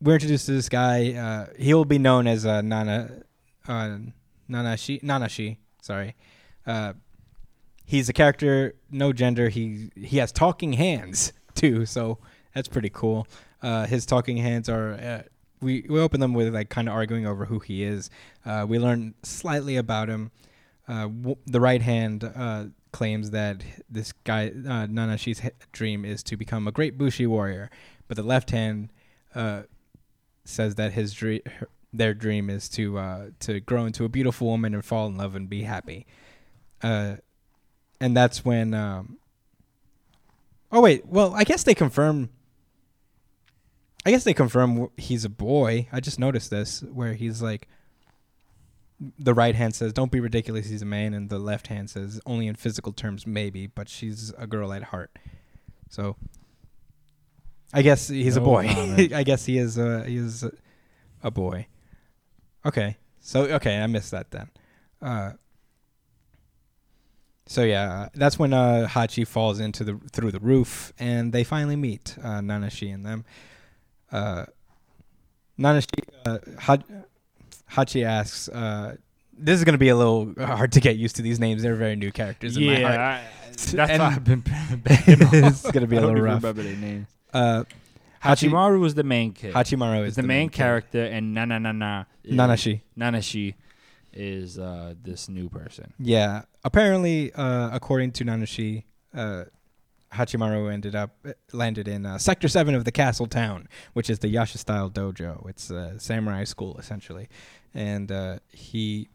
we're introduced to this guy. Uh, he will be known as uh, Nana uh, Nanashi Nanashi. Sorry. Uh, he's a character, no gender. He he has talking hands too, so that's pretty cool. Uh, his talking hands are uh, we we open them with like kind of arguing over who he is. Uh, we learn slightly about him. Uh, w- the right hand uh, claims that this guy uh, Nanashi's he- dream is to become a great Bushi warrior, but the left hand says that his dream their dream is to uh, to grow into a beautiful woman and fall in love and be happy. Uh, and that's when. Um, oh wait, well I guess they confirm. I guess they confirm he's a boy. I just noticed this where he's like. The right hand says, "Don't be ridiculous. He's a man," and the left hand says, "Only in physical terms, maybe, but she's a girl at heart." So, I guess he's a boy. I guess he is. A, he is a, a boy. Okay. So okay, I missed that then. Uh, so yeah, that's when uh, Hachi falls into the through the roof, and they finally meet uh, Nanashi and them. Uh, Nanashi, uh, ha- Hachi asks. Uh, this is gonna be a little hard to get used to these names. They're very new characters in my heart. I, that's And- why I've been It's gonna be a little rough. Remember their names. Uh, Hachi- Hachimaru was the main kid. Hachimaru is the, main character, and Nana Nana is- Nanashi. Nanashi is uh, this new person. Yeah. Apparently, uh, according to Nanashi, uh, Hachimaru ended up landed in uh, Sector Seven of the Castle Town, which is the Yasha style dojo. It's a samurai school essentially, and uh, he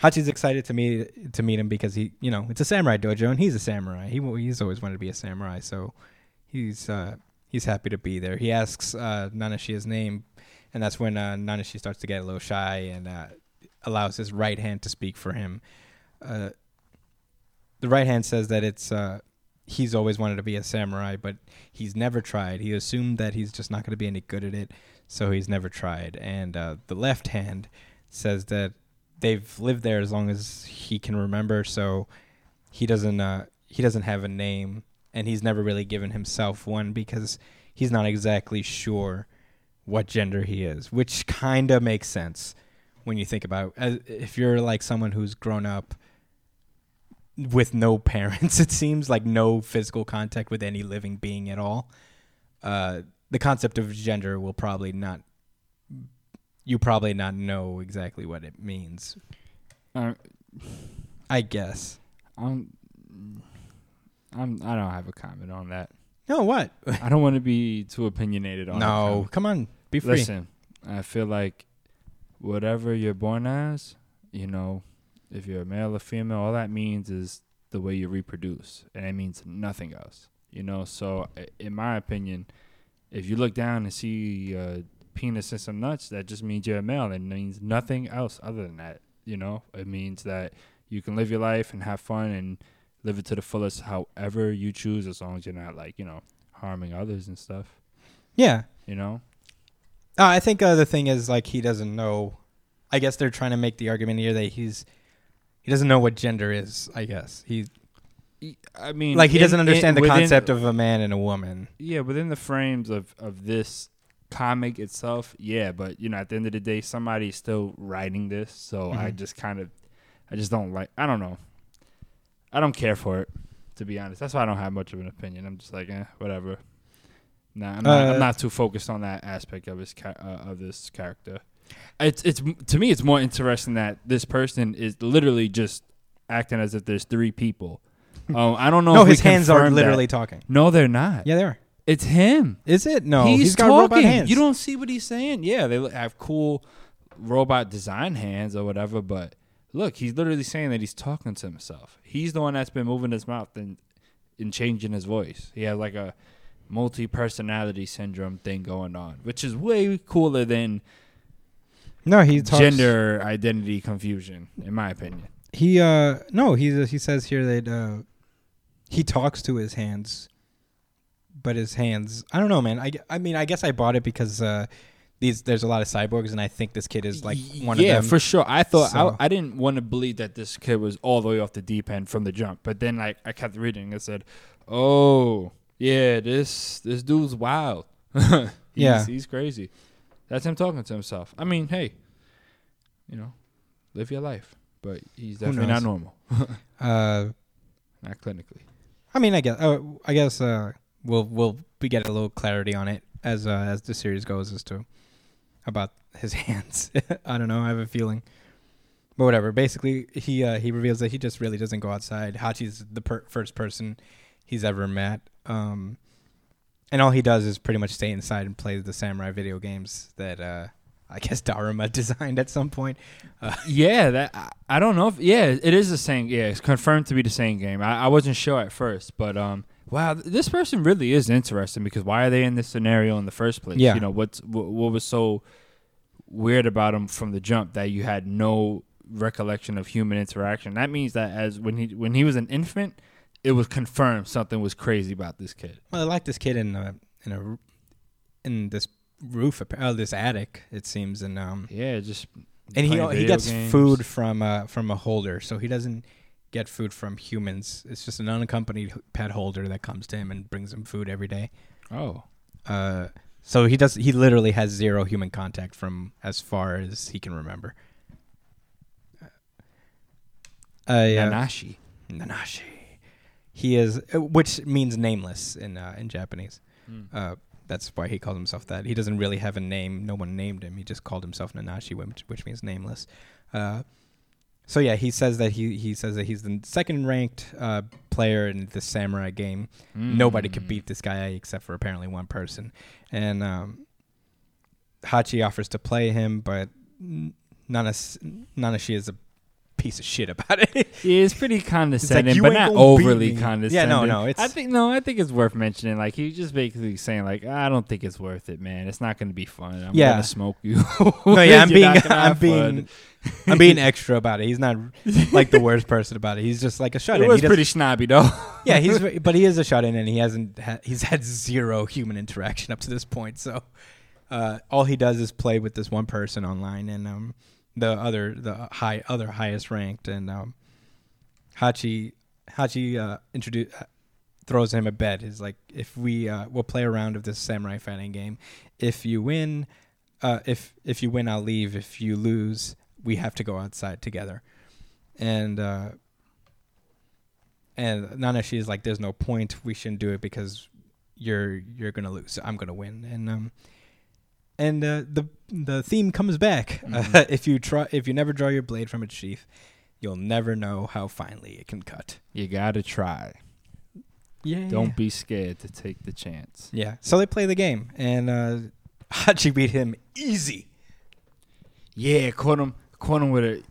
Hachi's excited to meet to meet him because he, you know, it's a samurai dojo and he's a samurai. He he's always wanted to be a samurai, so he's uh, he's happy to be there. He asks uh, Nanashi his name, and that's when uh, Nanashi starts to get a little shy and uh, allows his right hand to speak for him. Uh, the right hand says that it's uh, he's always wanted to be a samurai, but he's never tried. He assumed that he's just not going to be any good at it, so he's never tried. And uh, the left hand says that they've lived there as long as he can remember, so he doesn't uh, he doesn't have a name, and he's never really given himself one because he's not exactly sure what gender he is, which kind of makes sense when you think about as, if you're like someone who's grown up with no parents. It seems like no physical contact with any living being at all. Uh, the concept of gender will probably not. You probably not know exactly what it means. Uh, I guess. I'm, I'm, I don't have a comment on that. No, what? I don't want to be too opinionated on it. no, come on, be free. Listen, I feel like whatever you're born as, you know, if you're a male or female, all that means is the way you reproduce, and it means nothing else. You know, so in my opinion, if you look down and see a penis and some nuts, that just means you're a male. It means nothing else other than that. You know, it means that you can live your life and have fun and live it to the fullest, however you choose, as long as you're not like you know harming others and stuff. Yeah, You know. Uh, I think uh, the thing is like he doesn't know. I guess they're trying to make the argument here that he's he doesn't know what gender is. I guess he I mean, like he in- doesn't understand in- the within- concept of a man and a woman. yeah within the frames of of this comic itself. Yeah, but you know, at the end of the day, somebody's still writing this, so I Mhm. just kind of, I just don't like. I don't know. I don't care for it, to be honest. That's why I don't have much of an opinion. I'm just like, eh, whatever. Nah, I'm not, Uh, I'm not too focused on that aspect of his ca- uh, of this character. It's it's to me, it's more interesting that this person is literally just acting as if there's three people. Um, I don't know. No, if his hands are confirmed that. literally talking. No, they're not. Yeah, they are. It's him. Is it? No, he's, he's got talking. robot hands. You don't see what he's saying. Yeah, they have cool robot design hands or whatever, but look, he's literally saying that he's talking to himself. He's the one that's been moving his mouth and and changing his voice. He has like a multi personality syndrome thing going on, which is way cooler than No, he talks, gender identity confusion, in my opinion. He uh no, he he says here that uh he talks to his hands, but his hands. I don't know, man. I, I mean, I guess I bought it because uh these there's a lot of cyborgs, and I think this kid is like one yeah, of them. Yeah, for sure. I thought So- I, I didn't want to believe that this kid was all the way off the deep end from the jump, but then like I kept reading. It said, "Oh, yeah, this this dude's wild. he's, Yeah. he's crazy." That's him talking to himself. I mean, hey, you know, live your life, but he's definitely not normal, uh, not clinically. I mean, I guess uh, I guess uh, we'll we'll we get a little clarity on it as uh, as the series goes as to about his hands. I don't know. I have a feeling, but whatever. Basically, he uh, he reveals that he just really doesn't go outside. Hachi's the per- first person he's ever met, um, and all he does is pretty much stay inside and play the samurai video games that uh, I guess Daruma designed at some point. Yeah, that I, I don't know if yeah, it is the same. Yeah, it's confirmed to be the same game. I, I wasn't sure at first, but um, wow, this person really is interesting because why are they in this scenario in the first place? Yeah. you know what's what, what was so weird about him from the jump that you had no recollection of human interaction. That means that as when he when he was an infant, it was confirmed something was crazy about this kid. Well, I like this kid in a in a in this roof, uh, this attic. It seems, and um, Yeah, just and he he gets games. food from uh from a holder, so he doesn't get food from humans. It's just an unaccompanied pet holder that comes to him and brings him food every day. Oh, Uh, so he does. He literally has zero human contact from as far as he can remember. Uh, yeah. Nanashi. Nanashi. He is, uh, which means nameless in uh, in Japanese. Hmm. Uh, that's why he called himself that. He doesn't really have a name. No one named him. He just called himself Nanashi, which, which means nameless. Uh, so yeah, he says that he he says that he's the second ranked uh, player in the samurai game. Nobody could Mm. beat this guy except for apparently one person. And um, Hachi offers to play him, but N- Nanas- Nanashi is a piece of shit about it. Yeah, it's pretty condescending, "You but not overly condescending. Yeah, no, no, It's I think no, I think it's worth mentioning. Like he's just basically saying, like, I don't think it's worth it, man. It's not going to be fun. I'm Yeah. gonna smoke you. no, yeah, I'm being I'm have being fun. I'm being extra about it. He's not like the worst person about it. He's just like a shut It in. was pretty snobby though. yeah, he's but he is a shut in, and he hasn't ha- he's had zero human interaction up to this point. So uh, all he does is play with this one person online, and um, the other the high other highest ranked, and um, Hachi Hachi uh, introduce. throws him a bet. Is like if we uh, we'll play a round of this samurai fighting game. If you win, uh, if if you win, I'll leave. If you lose, we have to go outside together. And uh, and Nanashi is like, "There's no point. We shouldn't do it because you're you're gonna lose. I'm gonna win." And um, and uh, the the theme comes back. Mhm. Uh, if you try, if you never draw your blade from its sheath, you'll never know how finely it can cut. You gotta try. Yeah. Don't be scared to take the chance. Yeah. So they play the game, and uh, Hachi beat him easy. Yeah, caught him. Him with a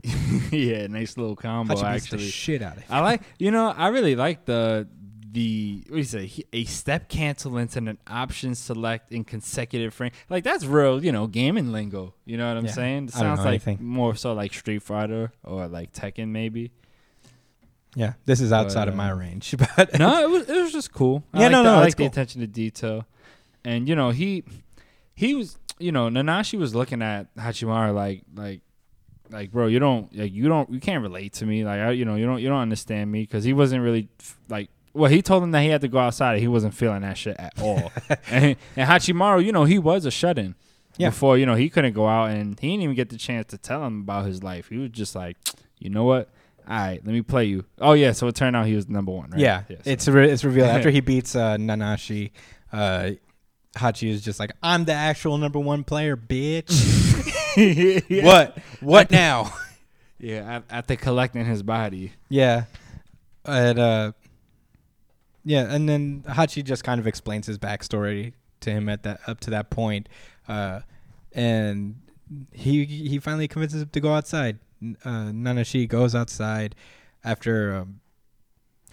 yeah, nice little combo. Hachi beats the actually, shit out of him. I like. You know, I really like the the what do you say? He- A step cancel into an option select in consecutive frame. Like that's real. You know, gaming lingo. You know what I'm Yeah, saying? It I don't sounds know like anything. more so like Street Fighter or like Tekken maybe. Yeah. This is outside of But, my uh, range, but no, it was it was just cool. I Yeah, like no, the, no, I it's like the cool. attention to detail, and you know he he was you know Nanashi was looking at Hachimaru like like like bro you don't like you don't you can't relate to me. Like I, you know you don't you don't understand me because he wasn't really like well he told him that he had to go outside he wasn't feeling that shit at all. And, and Hachimaru you know he was a shut in Yeah. before you know he couldn't go out and he didn't even get the chance to tell him about his life. He was just like you know what? All right let me play you. Oh yeah so it turned out he was number one right? Yeah, so- it's re- it's revealed. After he beats uh, Nanashi. Uh, Hachi is just like, I'm the actual number one player, bitch. Yeah. What? What now? Yeah, at- after collecting his body. Yeah. And uh yeah, and then Hachi just kind of explains his backstory to him at that up to that point. Uh and he he finally convinces him to go outside. Uh Nanashi goes outside after um,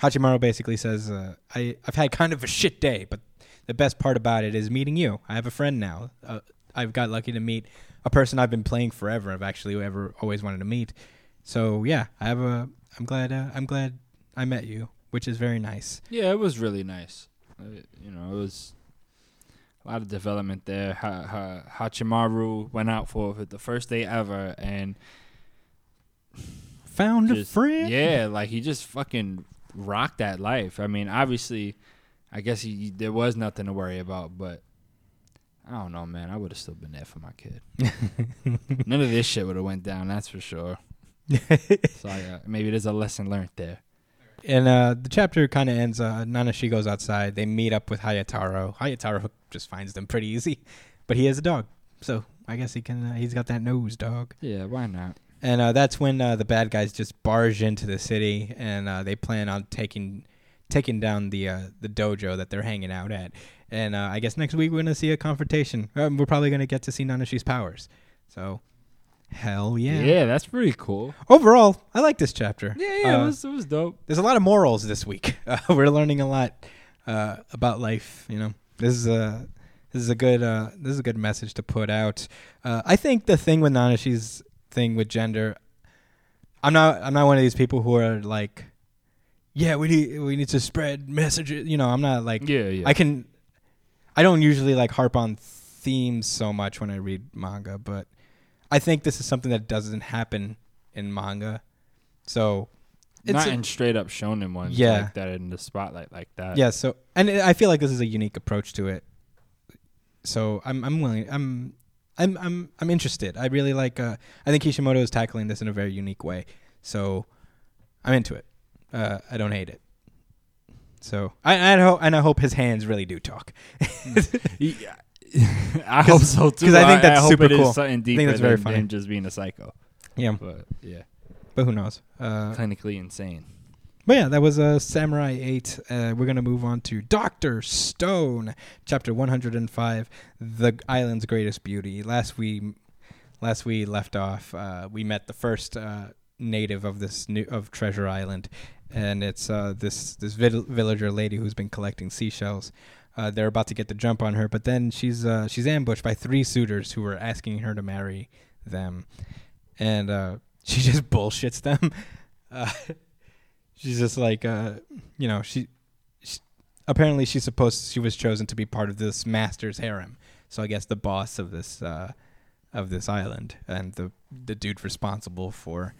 Hachimaru basically says, uh, I, I've had kind of a shit day, but the best part about it is meeting you. I have a friend now. Uh, I've got lucky to meet a person I've been playing forever. I've actually ever always wanted to meet. So yeah, I have a. I'm glad. Uh, I'm glad I met you, which is very nice. Yeah, it was really nice. Uh, you know, it was a lot of development there. Ha- ha- Hachimaru went out for the first day ever, and Found a just, friend. yeah, like he just fucking rocked that life. I mean, obviously, I guess he there was nothing to worry about, but I don't know, man. I would have still been there for my kid. None of this shit would have went down. That's for sure. So I, uh, maybe there's a lesson learned there. And uh, the chapter kind of ends. Uh, Nanashi goes outside. They meet up with Hayataro. Hayataro just finds them pretty easy, but he has a dog, so I guess he can. Uh, he's got that nose dog. Yeah, why not? And uh, that's when uh, the bad guys just barge into the city, and uh, they plan on taking taking down the uh, the dojo that they're hanging out at. And uh, I guess next week we're gonna see a confrontation. Um, we're probably gonna get to see Nanashi's powers. So, hell yeah! Yeah, that's pretty cool. Overall, I like this chapter. Yeah, yeah, Uh, it was it was dope. there's a lot of morals this week. Uh, we're learning a lot uh, about life. You know, this is a this is a good uh, this is a good message to put out. Uh, I think the thing with Nanashi's thing with gender, I'm not I'm not one of these people who are like, yeah, we need we need to spread messages. You know, I'm not like Yeah, yeah. I can. I don't usually like harp on themes so much when I read manga, but I think this is something that doesn't happen in manga. So it's not a- in straight up shonen ones Yeah. like that in the spotlight like that. Yeah, so and I feel like this is a unique approach to it. So I'm I'm willing I'm I'm I'm I'm interested. I really like uh I think Kishimoto is tackling this in a very unique way. So I'm into it. Uh I don't hate it. So I I hope and I hope his hands really do talk. Yeah. I hope so too. Because I think that's hope super it is cool. something I think that's very than, funny. than just being a psycho. Yeah, But yeah, but who knows? Uh clinically insane. But yeah, that was uh, Samurai 8. Uh, we're going to move on to Dr. Stone, chapter 105, The Island's Greatest Beauty. Last we last we left off, uh, we met the first uh, native of this new of Treasure Island, and it's uh, this this vil- villager lady who's been collecting seashells. Uh, they're about to get the jump on her, but then she's uh, she's ambushed by three suitors who are asking her to marry them, and uh, she just bullshits them. Uh, she's just like uh you know she, she apparently she's supposed she was chosen to be part of this master's harem so i guess the boss of this of this island and the the dude responsible for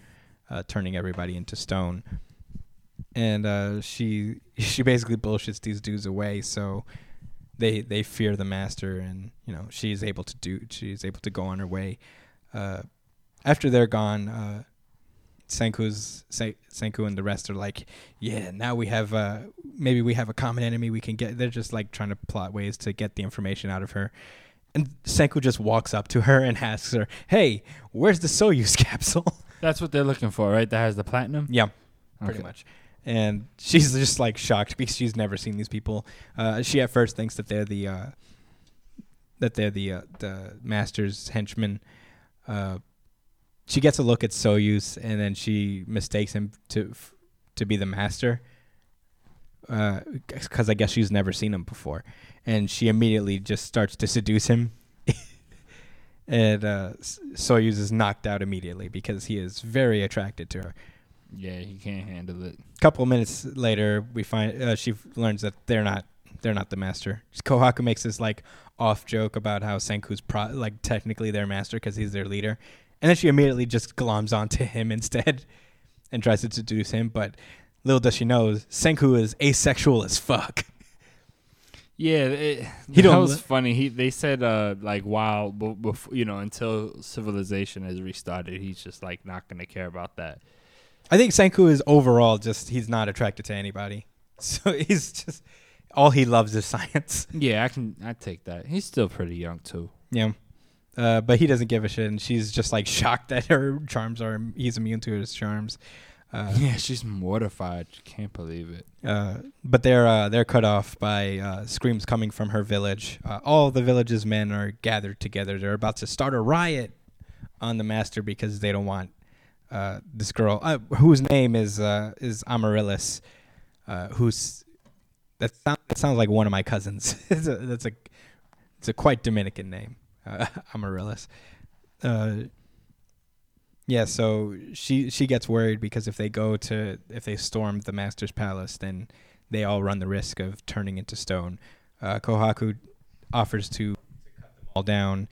turning everybody into stone and uh, she she basically bullshits these dudes away. So they they fear the master, and you know she's able to do she's able to go on her way. Uh, after they're gone, uh, Senku's Sen- Senku and the rest are like, yeah, now we have uh, maybe we have a common enemy. We can get. They're just like trying to plot ways to get the information out of her. And Senku just walks up to her and asks her, "Hey, where's the Soyuz capsule?" That's what they're looking for, right? That has the platinum. yeah, pretty Okay. much. And she's just like shocked because she's never seen these people. Uh, she at first thinks that they're the uh, that they're the uh, the master's henchmen. Uh, she gets a look at Soyuz, and then she mistakes him to f- to be the master. Because I guess she's never seen him before, and she immediately just starts to seduce him. and uh, Soyuz is knocked out immediately because he is very attracted to her Yeah, he can't handle it. A couple of minutes later, we find uh, she learns that they're not they're not the master. Kohaku makes this like off joke about how Senku's pro- like technically their master because he's their leader, and then she immediately just gloms onto him instead and tries to seduce him. But little does she know, Senku is asexual as fuck. Yeah, it, He that was li- funny. He they said uh like while b- before you know until civilization has restarted, he's just like not gonna care about that. I think Senku is overall just he's not attracted to anybody, so he's just all he loves is science. Yeah, I can I take that. He's still pretty young too. Yeah. Uh, but he doesn't give a shit, and she's just like shocked that her charms are he's immune to his charms. Uh, yeah, she's mortified. She can't believe it. uh, but they're uh, they're cut off by uh, screams coming from her village. Uh, all the village's men are gathered together. They're about to start a riot on the master because they don't want uh, this girl, uh, whose name is uh, is Amaryllis, uh, who's that, sound, that sounds like one of my cousins. it's a, that's a it's a quite Dominican name, uh, Amaryllis. Yeah, so she she gets worried because if they go to if they storm the master's palace, then they all run the risk of turning into stone. Kohaku offers to cut them all down,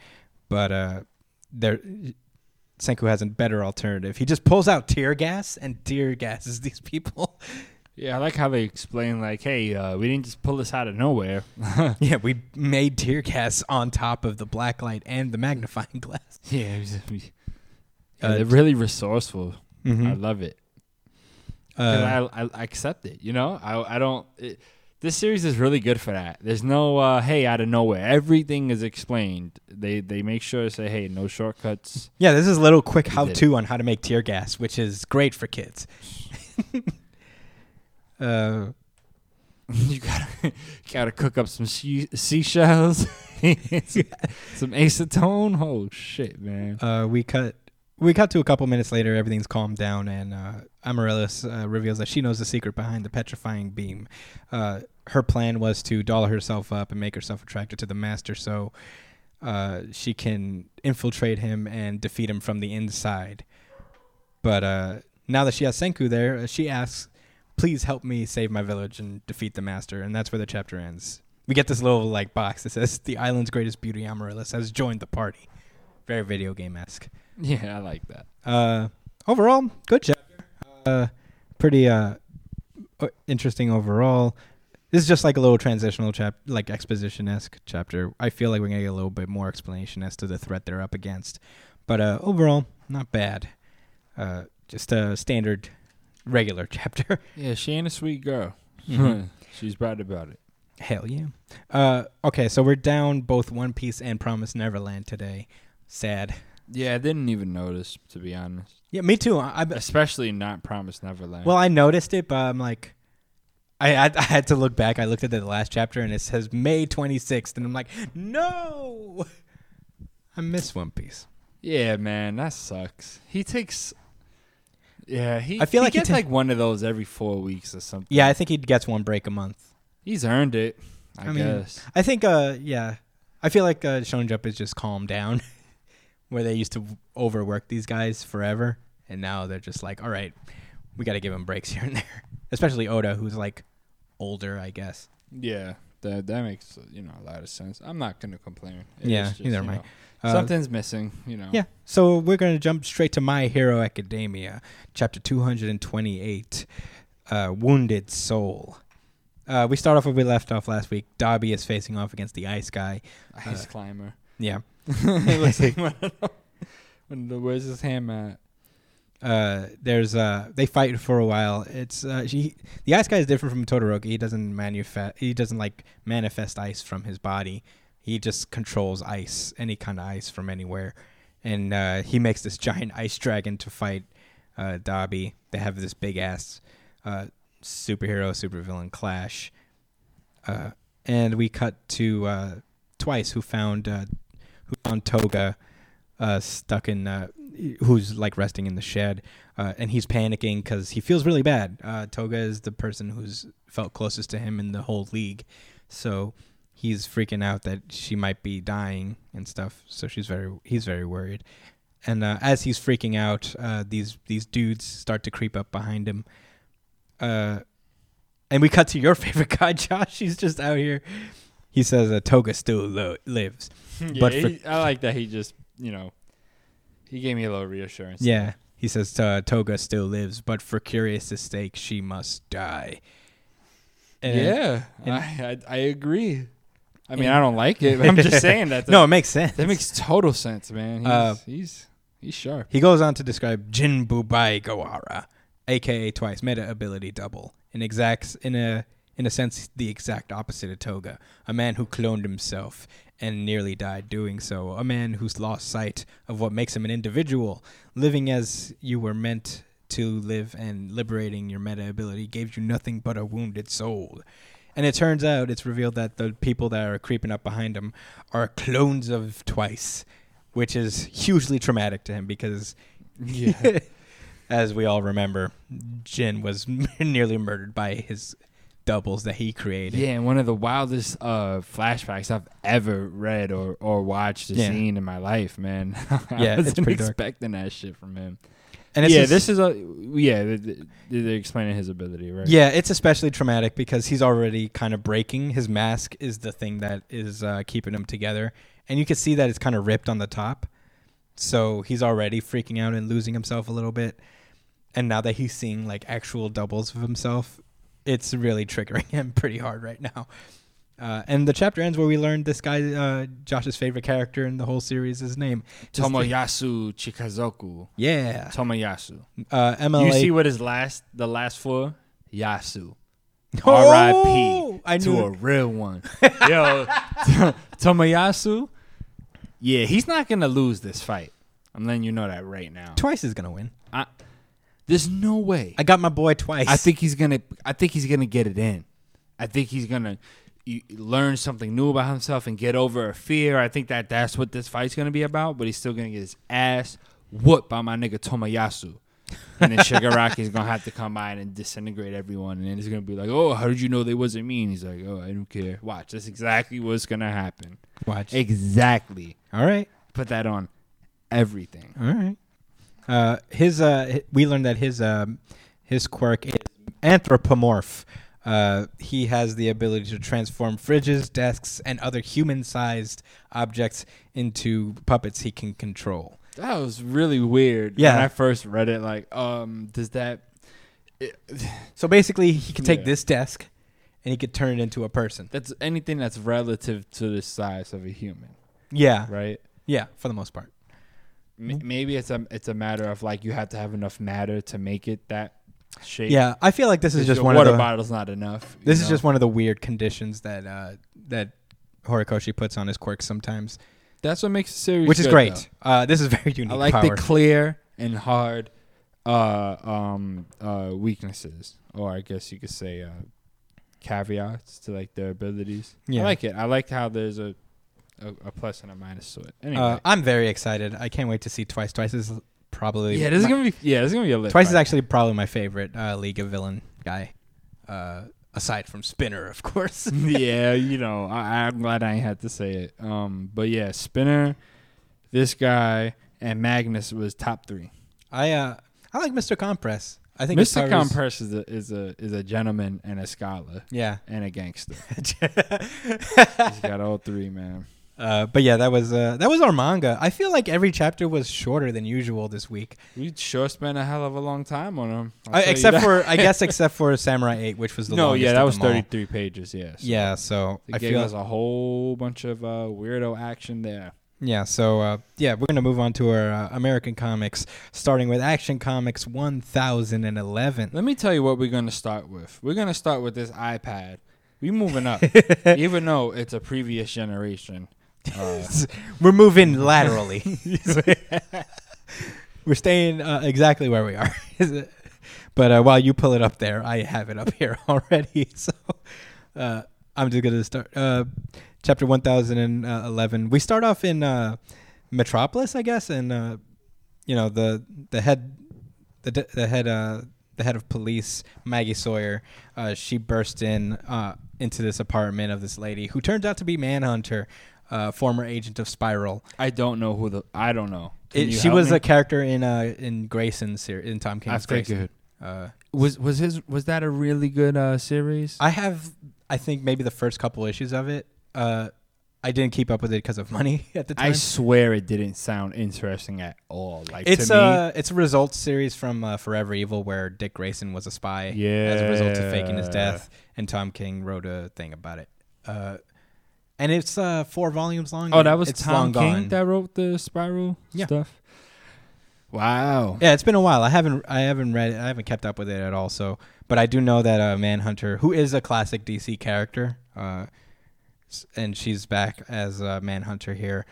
but there Senku has a better alternative. He just pulls out tear gas and tear gases these people. Yeah, I like how they explain like, hey, uh, we didn't just pull this out of nowhere. yeah, we made tear gas on top of the black light and the magnifying glass. yeah, it was- we- Uh, they're really resourceful. Mhm. I love it. Uh, I, I I accept it. You know, I I don't. It, this series is really good for that. There's no uh, hey out of nowhere. Everything is explained. They they make sure to say hey no shortcuts. yeah, this is a little quick how to on how to make tear gas, which is great for kids. uh, you gotta gotta cook up some she- seashells, some, some acetone. Oh shit, man. uh, we cut we cut to a couple minutes later. Everything's calmed down, and uh, Amaryllis uh, reveals that she knows the secret behind the petrifying beam. Uh, her plan was to doll herself up and make herself attracted to the master, so uh, she can infiltrate him and defeat him from the inside. But uh, now that she has Senku there, uh, she asks, "Please help me save my village and defeat the master." And that's where the chapter ends. We get this little like box that says, "The island's greatest beauty, Amaryllis, has joined the party." Very video game esque. Yeah, I like that. Uh, overall, good chapter. Uh, pretty uh, interesting overall. This is just like a little transitional chap, like exposition esque chapter. I feel like we're gonna get a little bit more explanation as to the threat they're up against, but uh, overall, not bad. Uh, just a standard, regular chapter. Yeah, she ain't a sweet girl. Mhm. She's bad about it. Hell yeah. Uh, okay, so we're down both One Piece and Promise Neverland today. Sad. Yeah, I didn't even notice to be honest. Yeah, me too. I, I Especially not Promise Neverland. Well, I noticed it, but I'm like, I, I I had to look back. I looked at the last chapter and it says May 26th, and I'm like, no, I miss One Piece. Yeah, man, that sucks. He takes. Yeah, he. I feel he like he gets ta- like one of those every four weeks or something. Yeah, I think he gets one break a month. he's earned it. I, I mean, guess. I think, uh, yeah, I feel like uh, Shonen Jump is just calmed down, where they used to overwork these guys forever, and now they're just like, all right, we got to give them breaks here and there. Especially Oda, who's like older, I guess. Yeah, that that makes you know a lot of sense. I'm not gonna complain. It Yeah, just, neither am I. Uh, Something's missing. You know. Yeah. So we're going to jump straight to My Hero Academia, chapter 228. uh, Wounded Soul. Uh, we start off where we left off last week. Dabi is facing off against the Ice Guy. Ice Uh, climber. Yeah. It looks like one of them. When the, where's his hand at? Uh, there's uh, they fight for a while. It's uh, she, the Ice Guy is different from Todoroki. He doesn't manifest. He doesn't like manifest ice from his body. He just controls ice, any kind of ice from anywhere, and uh, he makes this giant ice dragon to fight uh, Dabi. They have this big ass uh, superhero supervillain clash, uh, and we cut to uh, Twice, who found uh, who found Toga uh, stuck in, uh, who's like resting in the shed, uh, and he's panicking because he feels really bad. Uh, Toga is the person who's felt closest to him in the whole league, so he's freaking out that she might be dying and stuff. So she's very, he's very worried. And uh, as he's freaking out, uh, these these dudes start to creep up behind him. Uh, and we cut to your favorite guy, Josh. He's just out here. He says uh, Toga still lo- lives. yeah, But for- he- I like that he just, you know, he gave me a little reassurance. Yeah. He says uh, Toga still lives, but for Curious's sake, she must die. And- yeah, and- I, I I agree. I mean, I don't like it. But I'm just saying that. no, it makes sense. that makes total sense, man. He's Uh, he's, he's sharp. He goes on to describe Jin Bubaigawara, aka twice meta ability double, in exacts in a in a sense the exact opposite of Toga, a man who cloned himself and nearly died doing so, a man who's lost sight of what makes him an individual, living as you were meant to live and liberating your meta ability gave you nothing but a wounded soul. And it turns out it's revealed that the people that are creeping up behind him are clones of Twice, which is hugely traumatic to him because Yeah. as we all remember, Jin was nearly murdered by his doubles that he created. Yeah, and one of the wildest uh, flashbacks I've ever read or, or watched or Yeah. seen in my life, man. I Yeah, it's wasn't pretty dark. expecting that shit from him. And it's yeah, this is a yeah. they- they- They're explaining his ability, right? Yeah, it's especially traumatic because he's already kind of breaking. His mask is the thing that is uh, keeping him together, and you can see that it's kind of ripped on the top. So he's already freaking out and losing himself a little bit. And now that he's seeing like actual doubles of himself, it's really triggering him pretty hard right now. Uh, and the chapter ends where we learned this guy, uh, Josh's favorite character in the whole series, his name. Tomoyasu Chikazoku. Yeah. Tomoyasu. Uh, MLA. You see what his last the last four? Yasu. Oh, R.I.P. I to knew a real one. Yo, Tomoyasu. Yeah, he's not gonna lose this fight. I'm letting you know that right now. Twice is gonna win. There's no way. I got my boy twice. I think he's gonna. I think he's gonna get it in. I think he's gonna learn something new about himself and get over a fear. I think that that's what this fight's gonna be about. But he's still gonna get his ass whooped by my nigga Tomoyasu. And then Shigaraki's gonna have to come by and disintegrate everyone. And then he's gonna be like, "Oh, how did you know they wasn't me?" And he's like, "Oh, I don't care. Watch. That's exactly what's gonna happen. watch. Exactly. All right. Put that on everything." All right. Uh, his uh, we learned that his um, his quirk is anthropomorph. Uh, he has the ability to transform fridges, desks, and other human-sized objects into puppets he can control. That was really weird. Yeah. When I first read it, like, um, does that? So basically, he could take Yeah. this desk and he could turn it into a person. that's anything that's relative to the size of a human, Yeah, right? yeah, for the most part. M- Mhm. maybe it's a it's a matter of like you have to have enough matter to make it that shape. Yeah, I feel like this is just one water of the bottle's not enough. this is just one of the weird conditions that uh, that Horikoshi puts on his quirks sometimes, that's what makes the series, which is good, great. Uh, this is very though. unique. I like power. the clear and hard uh, um, uh, weaknesses, or I guess you could say uh, caveats to like their abilities. Yeah. I like it. I like how there's a a, a plus and a minus to it. Anyway, Uh, I'm very excited. I can't wait to see Twice. Twice is probably yeah, this is my- gonna be yeah, this is gonna be a lit Twice is fight. actually probably my favorite uh, League of Villain guy, uh, aside from Spinner, of course. yeah, you know, I, I'm glad I ain't had to say it. Um, but yeah, Spinner, this guy, and Magnus was top three. I uh, I like Mr. Compress. I think his Mr. powers- Compress is a is a is a gentleman and a scholar Yeah. and a gangster. He's got all three, man. Uh, but yeah, that was uh, that was our manga. I feel like every chapter was shorter than usual this week, We sure spent a hell of a long time on them. uh, except for I guess except for Samurai Eight, which was the longest. no, yeah, that was 33 pages. Yes. Yeah, so They I gave feel us a whole bunch of uh, weirdo action there. yeah. So uh, yeah, we're gonna move on to our uh, American comics, starting with Action Comics 1011. Let me tell you what we're going to start with. We're going to start with this iPad. We moving up, even though it's a previous generation. Uh, We're moving laterally. We're staying uh, exactly where we are. but uh, while you pull it up there, I have it up here already. So uh, I'm just gonna start. Uh, chapter 1011. We start off in uh, Metropolis, I guess, and uh, you know the the head the d- the head uh, the head of police Maggie Sawyer. Uh, she burst in uh, into this apartment of this lady who turns out to be Manhunter, uh, former agent of Spyral. I don't know who the. I don't know. It, she was me? a character in uh in Grayson's series in Tom I King's Grayson. figured. Uh, Was was his was that a really good uh, series? I have I think maybe the first couple issues of it. Uh, I didn't keep up with it because of money at the time. I swear it didn't sound interesting at all. Like it's to me, a it's a results series from uh, Forever Evil where Dick Grayson was a spy Yeah. as a result of faking his death, and Tom King wrote a thing about it. Uh, and it's uh, four volumes long. Oh, that was it's Tom long King gone. that wrote the Spyral Yeah. stuff. Wow. Yeah, it's been a while. I haven't I haven't read it. I haven't kept up with it at all. So, but I do know that uh, Manhunter, who is a classic DC character, uh, and she's back as uh, Manhunter here.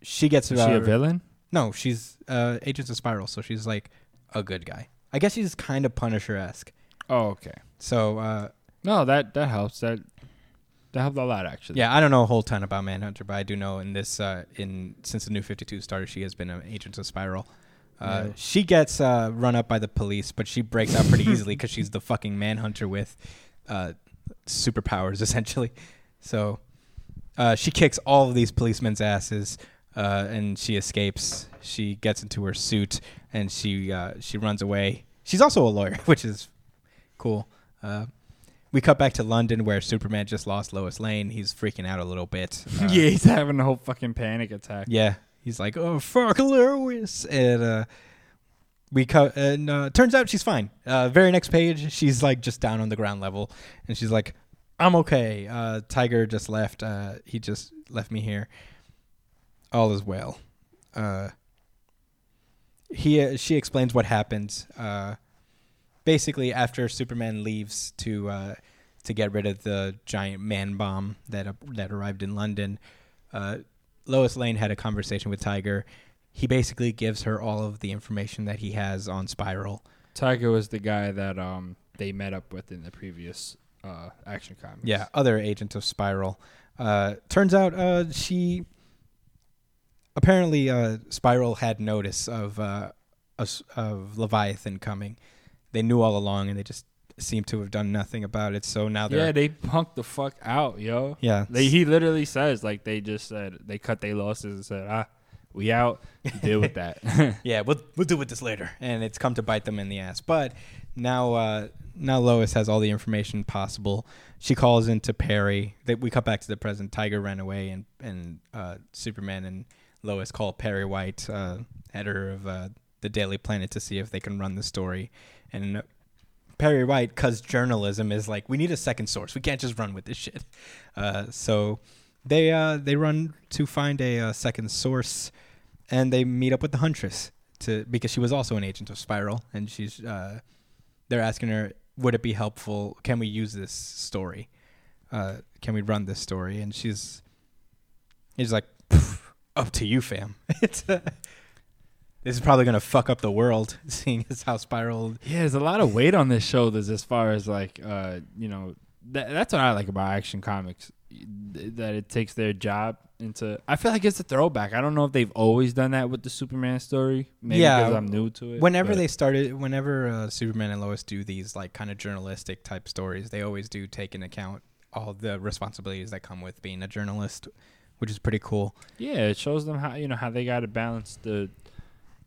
She gets Is she a villain? No, she's uh, Agents of Spyral, so she's like a good guy. I guess she's kind of Punisher esque. Oh, okay. So uh, No, that that helps. That that helped a lot actually. yeah, I don't know a whole ton about Manhunter, but I do know in this uh, in since the New Fifty Two started, she has been an Agent of Spyral. Uh. She gets uh, run up by the police, but she breaks out pretty easily because she's the fucking Manhunter with uh, superpowers, essentially. So uh, she kicks all of these policemen's asses, uh, and she escapes. She gets into her suit and she uh, she runs away. She's also a lawyer, which is cool. Uh, we cut back to London where Superman just lost Lois Lane. He's freaking out a little bit. Uh, yeah, he's having a whole fucking panic attack. yeah, he's like, "Oh fuck, Lois," and uh, we cut. And uh, turns out she's fine. Uh, very next page, she's like just down on the ground level, and she's like, "I'm okay." Uh, Tiger just left. Uh, he just left me here. All is well. Uh, he uh, she explains what happened. Basically, after Superman leaves to uh, to get rid of the giant man bomb that uh, that arrived in London, uh, Lois Lane had a conversation with Tiger. He basically gives her all of the information that he has on Spyral. Tiger was the guy that um they met up with in the previous uh action comics. Yeah, other agent of Spyral. Uh, turns out uh, she apparently uh, Spyral had notice of uh, of Leviathan coming. They knew all along, and they just seem to have done nothing about it. So now they're Yeah, they punked the fuck out, yo. yeah. They he literally says like they just said they cut their losses and said ah we out deal with that. yeah, we'll we'll deal with this later, and it's come to bite them in the ass. But now, uh, now Lois has all the information possible. She calls into Perry. That we cut back to the present. Tiger ran away, and and uh, Superman and Lois call Perry White, uh, editor of uh, the Daily Planet, to see if they can run the story. And Perry White, because journalism is like, we need a second source. We can't just run with this shit. Uh, so they uh, they run to find a uh, second source, and they meet up with the Huntress to because she was also an agent of Spyral, and she's uh, they're asking her, would it be helpful? Can we use this story? Uh, can we run this story? And she's he's like, up to you, fam. it's uh, this is probably gonna fuck up the world, seeing as how spiraled. yeah, there's a lot of weight on this shoulders as far as like uh you know that, that's what I like about action comics th- that it takes their job into I feel like it's a throwback. I don't know if they've always done that with the Superman story. Maybe Yeah, because I'm new to it. Whenever but- they started, whenever uh, Superman and Lois do these like kind of journalistic type stories, they always do take into account all the responsibilities that come with being a journalist, which is pretty cool. Yeah, it shows them how you know how they got to balance the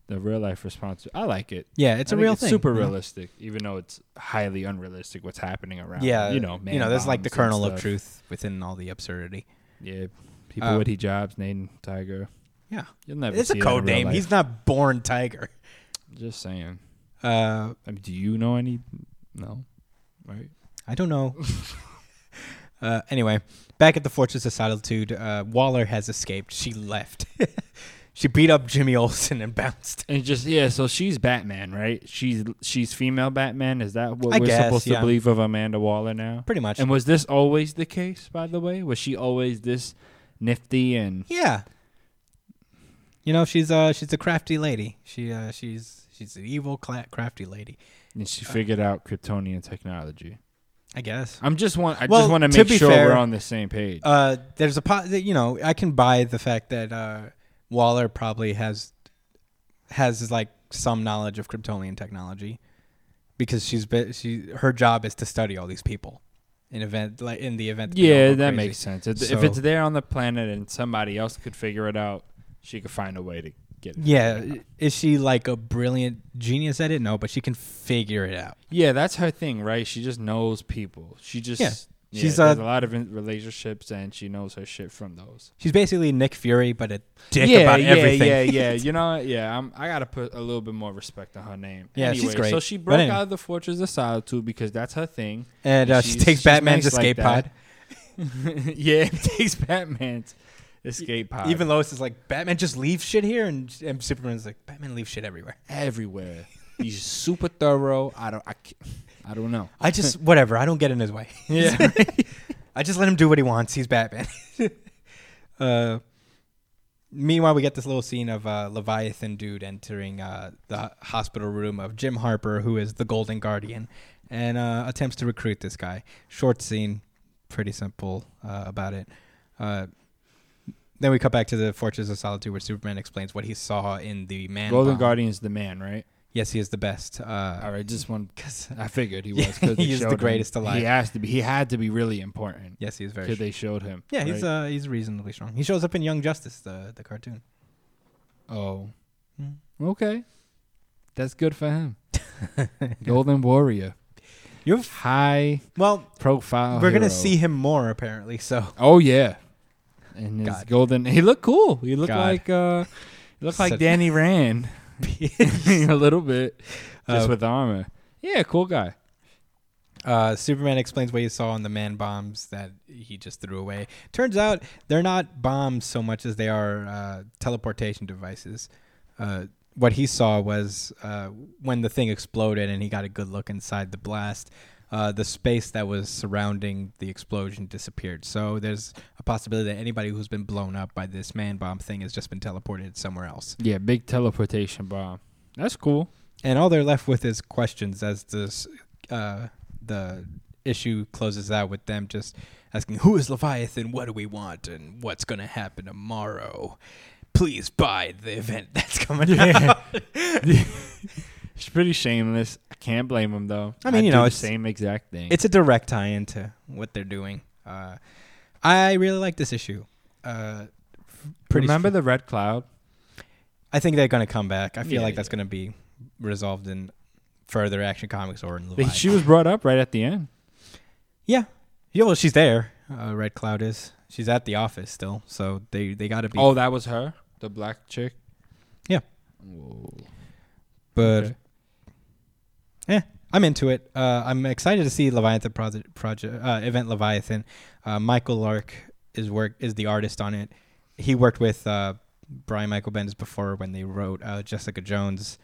the real life response. I like it. Yeah, it's I a real it's thing. super know? realistic, even though it's highly unrealistic what's happening around. Yeah, you know, you know, there's like the kernel of truth within all the absurdity. Yeah, People Uh, with hijabs named Tiger. Yeah. You'll never. It's see a code name. life. He's not born Tiger. just saying. Uh, I mean, do you know any? No, right? I don't know. uh, anyway, back at the Fortress of Solitude, uh, Waller has escaped. She left. she beat up Jimmy Olsen and bounced. And just yeah, so she's Batman, right? She's she's female Batman. Is that what I we're guess, supposed yeah. to believe of Amanda Waller now? Pretty much. And was this always the case, by the way? Was she always this nifty and yeah. You know, she's uh she's a crafty lady. She uh she's she's an evil cla- crafty lady. and she figured out Kryptonian technology? I guess. I'm just want I Well, just want to to make sure fair, we're on the same page. Uh, there's a po- you know I can buy the fact that uh, Waller probably has has like some knowledge of Kryptonian technology because she's been she her job is to study all these people in event like in the event. all yeah, that crazy. makes sense. If, So- if it's there on the planet and somebody else could figure it out, she could find a way to get it. Yeah, is she like a brilliant genius at it? No, but she can figure it out. Yeah, that's her thing, right? She just knows people. She just Yeah. Yeah, She's, there's uh, a lot of in- relationships, and she knows her shit from those. She's basically Nick Fury, but a dick yeah, about yeah, everything. yeah, yeah. You know, yeah. I'm, I gotta put a little bit more respect on her name. Yeah, she's great. So she broke anyway. out of the Fortress of Solitude because that's her thing. and uh, she takes Batman's nice escape that. pod. yeah, takes Batman's escape pod Even Lois is like, Batman just leaves shit here, and, and Superman's like, Batman leaves shit everywhere. everywhere. He's super thorough. I don't. I, ca- I don't know. I just whatever. I don't get in his way. Yeah. I just let him do what he wants. He's Batman. uh, meanwhile, we get this little scene of uh, Leviathan dude entering uh, the hospital room of Jim Harper, who is the Golden Guardian, and uh, attempts to recruit this guy. Short scene, pretty simple uh, about it. Uh, then we cut back to the Fortress of Solitude, where Superman explains what he saw in the man. Golden bomb. is the man, right? Yes, he is the best. Uh, All right, just one. Cause, I figured he Yeah, was. they he is the showed him. greatest alive. He has to be. He had to be really important. yes, he is very. Because they showed him. Yeah, he's right? uh he's reasonably strong. He shows up in Young Justice, the the cartoon. oh, Hmm. okay. That's good for him. Golden Warrior, You've high well, profile. we're gonna see him more apparently. So Oh yeah, and his God. golden. He looked cool. He looked God. like uh, he looked like Danny Rand a little bit, just Uh, with armor. Yeah, cool guy. uh, Superman explains what he saw on the man bombs that he just threw away. Turns out they're not bombs so much as they are uh, teleportation devices. Uh, what he saw was uh, when the thing exploded and he got a good look inside the blast. Uh, the space that was surrounding the explosion disappeared. So there's a possibility that anybody who's been blown up by this man bomb thing has just been teleported somewhere else. Yeah, big teleportation bomb. That's cool. And all they're left with is questions as this uh, the issue closes out with them just asking, "Who is Leviathan? What do we want? And what's going to happen tomorrow? Please buy the event that's coming out." It's pretty shameless. Can't blame them though. I mean, I'd you know, the it's- same exact thing. It's a direct tie into what they're doing. Uh, I really like this issue. Uh, f- pretty. Remember the red cloud? I think they're going to come back. I feel Yeah, like that's yeah. going to be resolved in further action comics or in Leviathan. She was brought up right at the end. Yeah. Yeah, well, she's there. Uh, Red Cloud is. She's at the office still, so they they got to be. Oh, that was her, the black chick. Yeah. Whoa. but okay. Yeah, I'm into it. Uh, I'm excited to see Leviathan project project uh, event Leviathan. Uh, Michael Lark is work is the artist on it. He worked with uh, Brian Michael Bendis before when they wrote uh, Jessica Jones.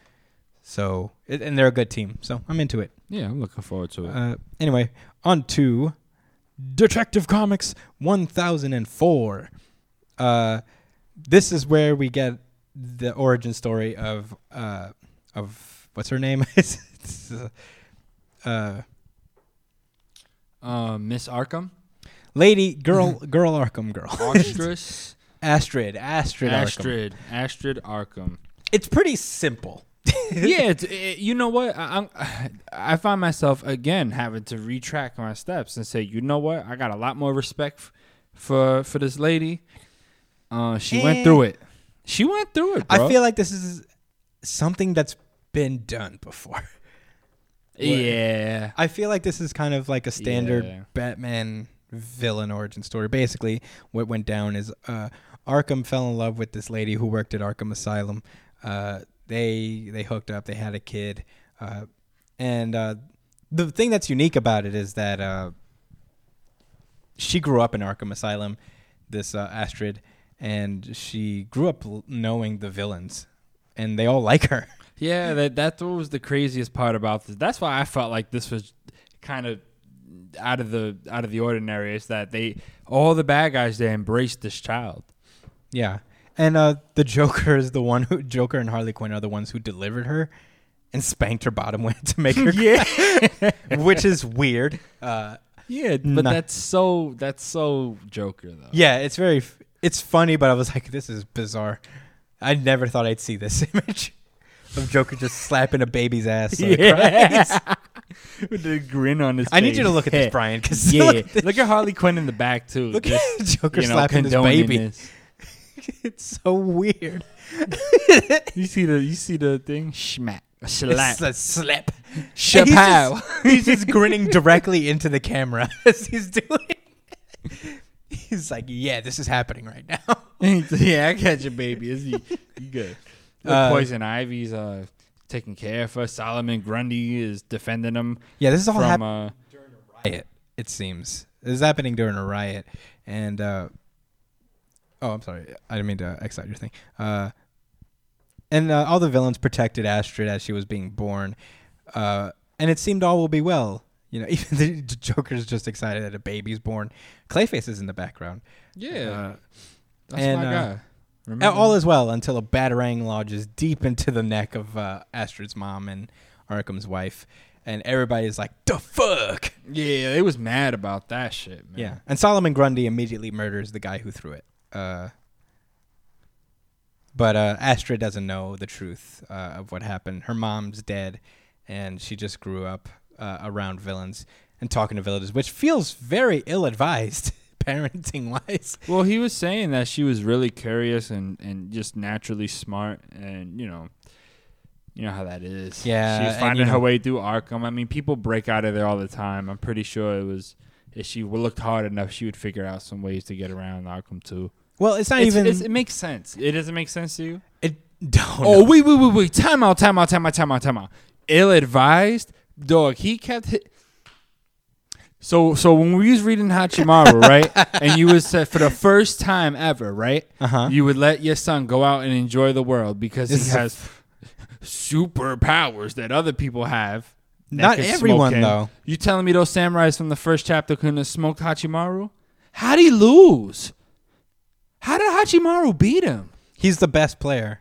So it, and they're a good team. So I'm into it. Yeah, I'm looking forward to it. Uh, anyway, on to Detective Comics 1004. Uh, this is where we get the origin story of uh, of what's her name? uh, uh, Miss Arkham, lady, girl, girl, Arkham, girl, Astrid, Astrid, Astrid, Arkham. Astrid, Astrid Arkham. It's pretty simple. yeah, it's, it, you know what? I, I'm, I find myself again having to retract my steps and say, you know what? I got a lot more respect f- for for this lady. Uh, she Eh. went through it. She went through it. Bro. I feel like this is something that's been done before. Yeah. I feel like this is kind of like a standard Yeah. Batman villain origin story. Basically, what went down is uh, Arkham fell in love with this lady who worked at Arkham Asylum. Uh, they they hooked up. They had a kid, uh, and uh, the thing that's unique about it is that uh, she grew up in Arkham Asylum. This uh, Astrid, and she grew up l- knowing the villains, and they all like her. Yeah, that that was the craziest part about this. That's why I felt like this was kind of out of the out of the ordinary. Is that they all the bad guys they embraced this child. Yeah. And uh, the Joker is the one who Joker and Harley Quinn are the ones who delivered her and spanked her bottom weight to make her Yeah, which is weird. Uh, yeah, but Nah. that's so that's so Joker though. yeah, it's very it's funny, but I was like, this is bizarre. I never thought I'd see this image of Joker just slapping a baby's ass. so. Yeah. With the grin on his face. I need you to look at this, Brian, because Yeah, look, look, at Harley Quinn in the back too. look Just, at Joker you know, slapping this condoning baby. this. It's so weird. You see the you see the thing? Schmack. Slap. It's a slap. Chapow. He's just, he's just grinning directly into the camera as he's doing. He's like, "Yeah, this is happening right now." yeah, I catch a baby. Is he? You good? Uh, Poison Ivy's uh taking care of her. Solomon Grundy is defending him Yeah, this is all from happening uh during a riot. It seems this is happening during a riot, and uh, oh, I'm sorry, I didn't mean to excite your thing. Uh, and uh, all the villains protected Astrid as she was being born, uh, and it seemed all will be well. You know, even the Joker's just excited that a baby's born. Clayface is in the background. yeah. Uh, that's and, my uh, guy. And Remember? all is well until a batarang lodges deep into the neck of uh, Astrid's mom and Arkham's wife, and everybody's like, "The fuck!" yeah, they was mad about that shit, man. Yeah, and Solomon Grundy immediately murders the guy who threw it. Uh, but uh, Astrid doesn't know the truth uh, of what happened. Her mom's dead, and she just grew up uh, around villains and talking to villagers, which feels very ill-advised parenting wise. Well, he was saying that she was really curious and, and just naturally smart, and you know, you know how that is. Yeah, she's finding her know- way through Arkham. I mean, people break out of there all the time. I'm pretty sure it was if she looked hard enough, she would figure out some ways to get around Arkham too. Well, it's not It's- even. it's- it makes sense. It doesn't make sense to you. it don't. Oh, know. wait, wait, wait, wait. Time out, time out, time out, time out, time out. Ill advised? Dog, he kept hit. So so when we was reading Hachimaru, right? and you was said for the first time ever, right? Uh-huh. You would let your son go out and enjoy the world because he a- has superpowers that other people have. Not everyone, though. You telling me those samurais from the first chapter couldn't have smoked Hachimaru? How'd he lose? How did Hachimaru beat him? He's the best player.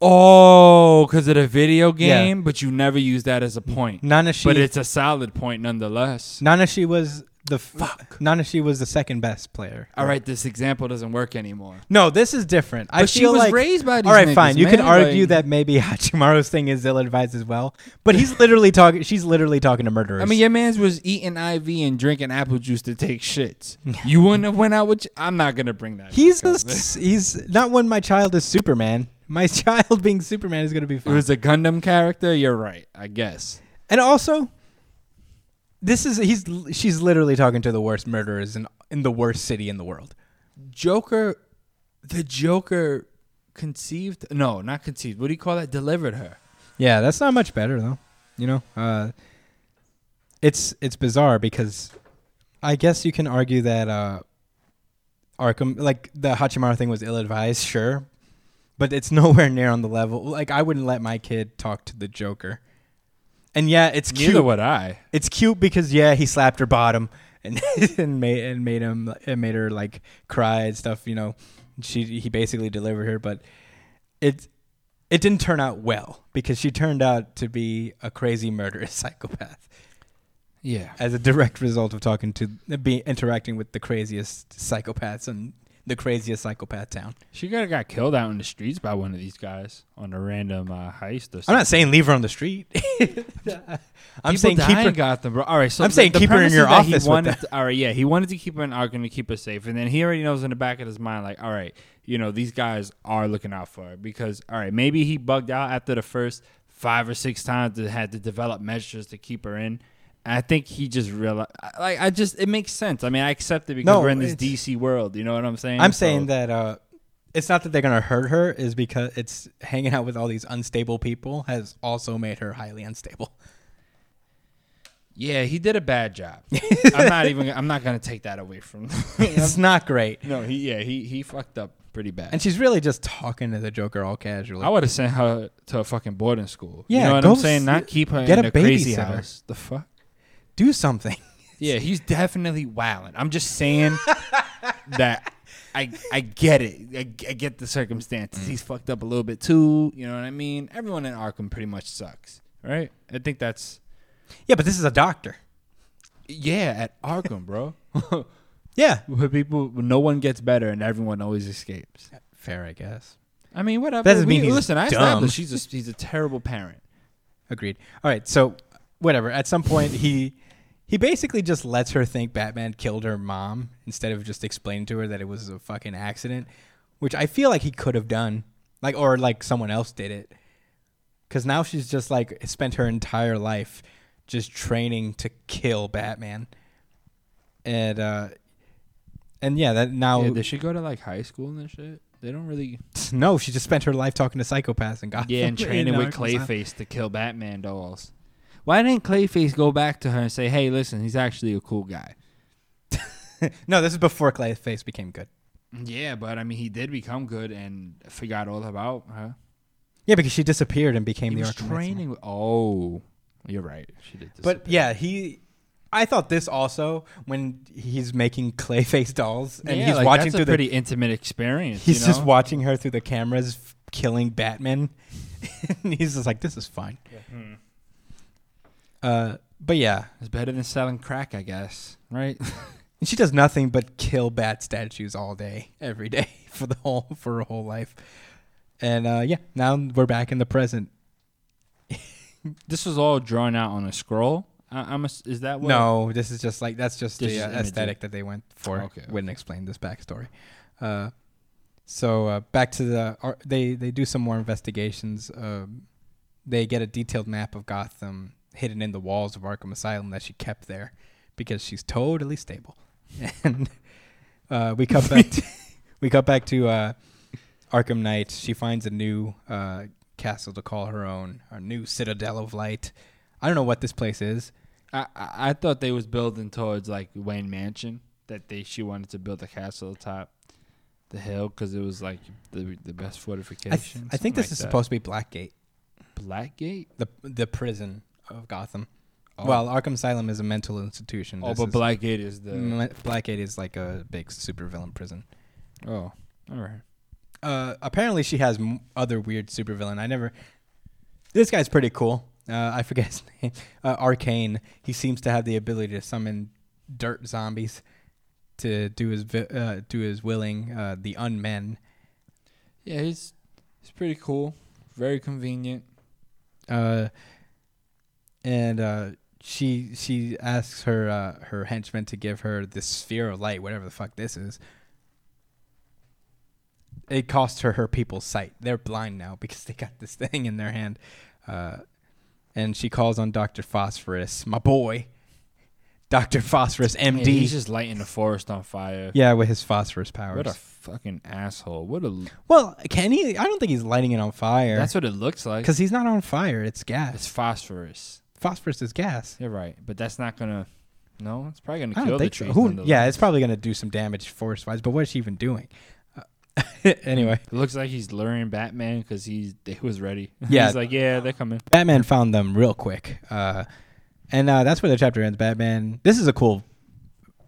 Oh, because of the video Yeah. game, but you never use that as a point. Nanashi. but it's a solid point nonetheless. Nanashi was the fuck. Nanashi was the second best player. All right, this example doesn't work anymore. No, this is different. I But she feel was like raised by these all right, niggas, fine. You can argue like- that maybe Hachimaru's thing is ill-advised as well, but he's literally talking. She's literally talking to murderers. I mean, your man's was eating IV and drinking apple juice to take shits. you wouldn't have went out with. I'm not gonna bring that. he's back a, up, man. s- he's not when my child is Superman. My child being Superman is gonna be It was a Gundam character. You're right. I guess. and also, this is he's she's literally talking to the worst murderers in in the worst city in the world. Joker, the Joker conceived. No, not conceived. What do you call that? Delivered her. Yeah, that's not much better though. You know, uh, it's it's bizarre because I guess you can argue that uh, Arkham, like the Hachimaru thing, was ill-advised, sure, but it's nowhere near on the level. Like I wouldn't let my kid talk to the Joker. And yeah, it's cute. Neither would I. It's cute because yeah, he slapped her bottom and and made and made him and made her like cry and stuff. You know, she he basically delivered her, but it it didn't turn out well because she turned out to be a crazy murderous psychopath Yeah. as a direct result of talking to be interacting with the craziest psychopaths in the craziest psychopath town. She could have got killed out in the streets by one of these guys on a random uh, heist or something. I'm not saying leave her on the street. I'm People saying keep her. in Gotham, bro. All right, so I'm the- saying the keep her in your office wanted all right, yeah, he wanted to keep her in Arkham to keep her safe, and then he already knows in the back of his mind, like, all right, you know, these guys are looking out for her because, all right, maybe he bugged out after the first five or six times that had to develop measures to keep her in, I think he just realized, like, I just, it makes sense. I mean, I accept it because No, we're in this DC world. You know what I'm saying? I'm So- saying that uh, it's not that they're gonna hurt her, is because it's hanging out with all these unstable people has also made her highly unstable. Yeah, he did a bad job. I'm not even. I'm not gonna take that away from. Him. it's not great, no, he. Yeah, he he fucked up pretty bad. and she's really just talking to the Joker all casually. I would have sent her to a fucking boarding school. Yeah, you know what I'm saying? Not keep her get in a a, crazy house. The fuck? Do something. Yeah, he's definitely wilding. I'm just saying that I I get it. I, I get the circumstances. He's mm. fucked up a little bit too. You know what I mean? Everyone in Arkham pretty much sucks, right? I think that's Yeah, but this is a doctor. yeah at Arkham, bro. Yeah, Where people, no one gets better and everyone always escapes. Uh, fair, I guess. I mean, whatever. That doesn't mean he's listen. I dumb. established he's a he's a terrible parent. Agreed. All right, so whatever. At some point, he he basically just lets her think Batman killed her mom instead of just explaining to her that it was a fucking accident, which I feel like he could have done, like or like someone else did it. Because now she's just like spent her entire life just training to kill Batman, and uh, and yeah, that now yeah, they should go to like high school and shit. They don't really. no, she just spent her life talking to psychopaths and got Yeah, and training with Clayface to kill Batman dolls. Why didn't Clayface go back to her and say, "Hey, listen, he's actually a cool guy"? no, this is before Clayface became good. Yeah, but I mean, he did become good and forgot all about her. Yeah, because she disappeared and became He the was training. With, oh, you're right. She did. But yeah, he. I thought this also when he's making Clayface dolls and Yeah, he's like, watching that's through a the. pretty intimate experience. he's you just watching her through the cameras, f- killing Batman. and he's just like, "This is fine." Hmm. Uh, but yeah, It's better than selling crack, I guess. Right? and she does nothing but kill bat statues all day, every day for the whole for her whole life. And uh, yeah, now we're back in the present. this was all drawn out on a scroll. I, I'm. A, is that what? No, this is just like that's just This the uh, aesthetic that they went for. Okay, Wouldn't explain this backstory. Uh, so uh, back to the ar- they they do some more investigations. Um, they get a detailed map of Gotham hidden in the walls of Arkham Asylum that she kept there because she's totally stable. And uh, we cut back to, we cut back to uh, Arkham Knight. She finds a new uh, castle to call her own, a new Citadel of Light. I don't know what this place is. I, I I thought they was building towards like Wayne Mansion. That they she wanted to build a castle atop the hill because it was like the the best fortification. I, th- I think this like is that. supposed to be Blackgate, Blackgate. the the prison of Gotham. Oh. Well, Arkham Asylum is a mental institution. oh, This but is- Blackgate is the. M- Blackgate is like a big supervillain prison. oh, all right. Uh, apparently, she has m- other weird supervillain. I never. This guy's pretty cool. Uh, I forget his name. Uh, Arcane. He seems to have the ability to summon dirt zombies to do his vi- uh, do his willing. Uh, the unmen. Yeah, he's he's pretty cool. Very convenient. Uh, and uh, she she asks her uh, her henchman to give her this sphere of light, whatever the fuck this is. It costs her her people's sight. They're blind now because they got this thing in their hand. Uh, and she calls on Doctor Phosphorus, my boy, Doctor Phosphorus, Yeah, MD. he's just lighting the forest on fire. Yeah, with his phosphorus powers. What a fucking asshole. What a. well, can he? I don't think he's lighting it on fire. That's what it looks like. because he's not on fire. It's gas. It's phosphorus. Phosphorus is gas. You're right, but that's not gonna. No, it's probably gonna I kill don't the think so. trees. Who, yeah, it's probably going to do some damage forest wise, but what is she even doing? Uh, anyway, It looks like he's luring Batman because he's he was ready. Yeah. he's like, yeah, they're coming. Batman found them real quick. Uh, and uh, that's where the chapter ends. Batman. This is a cool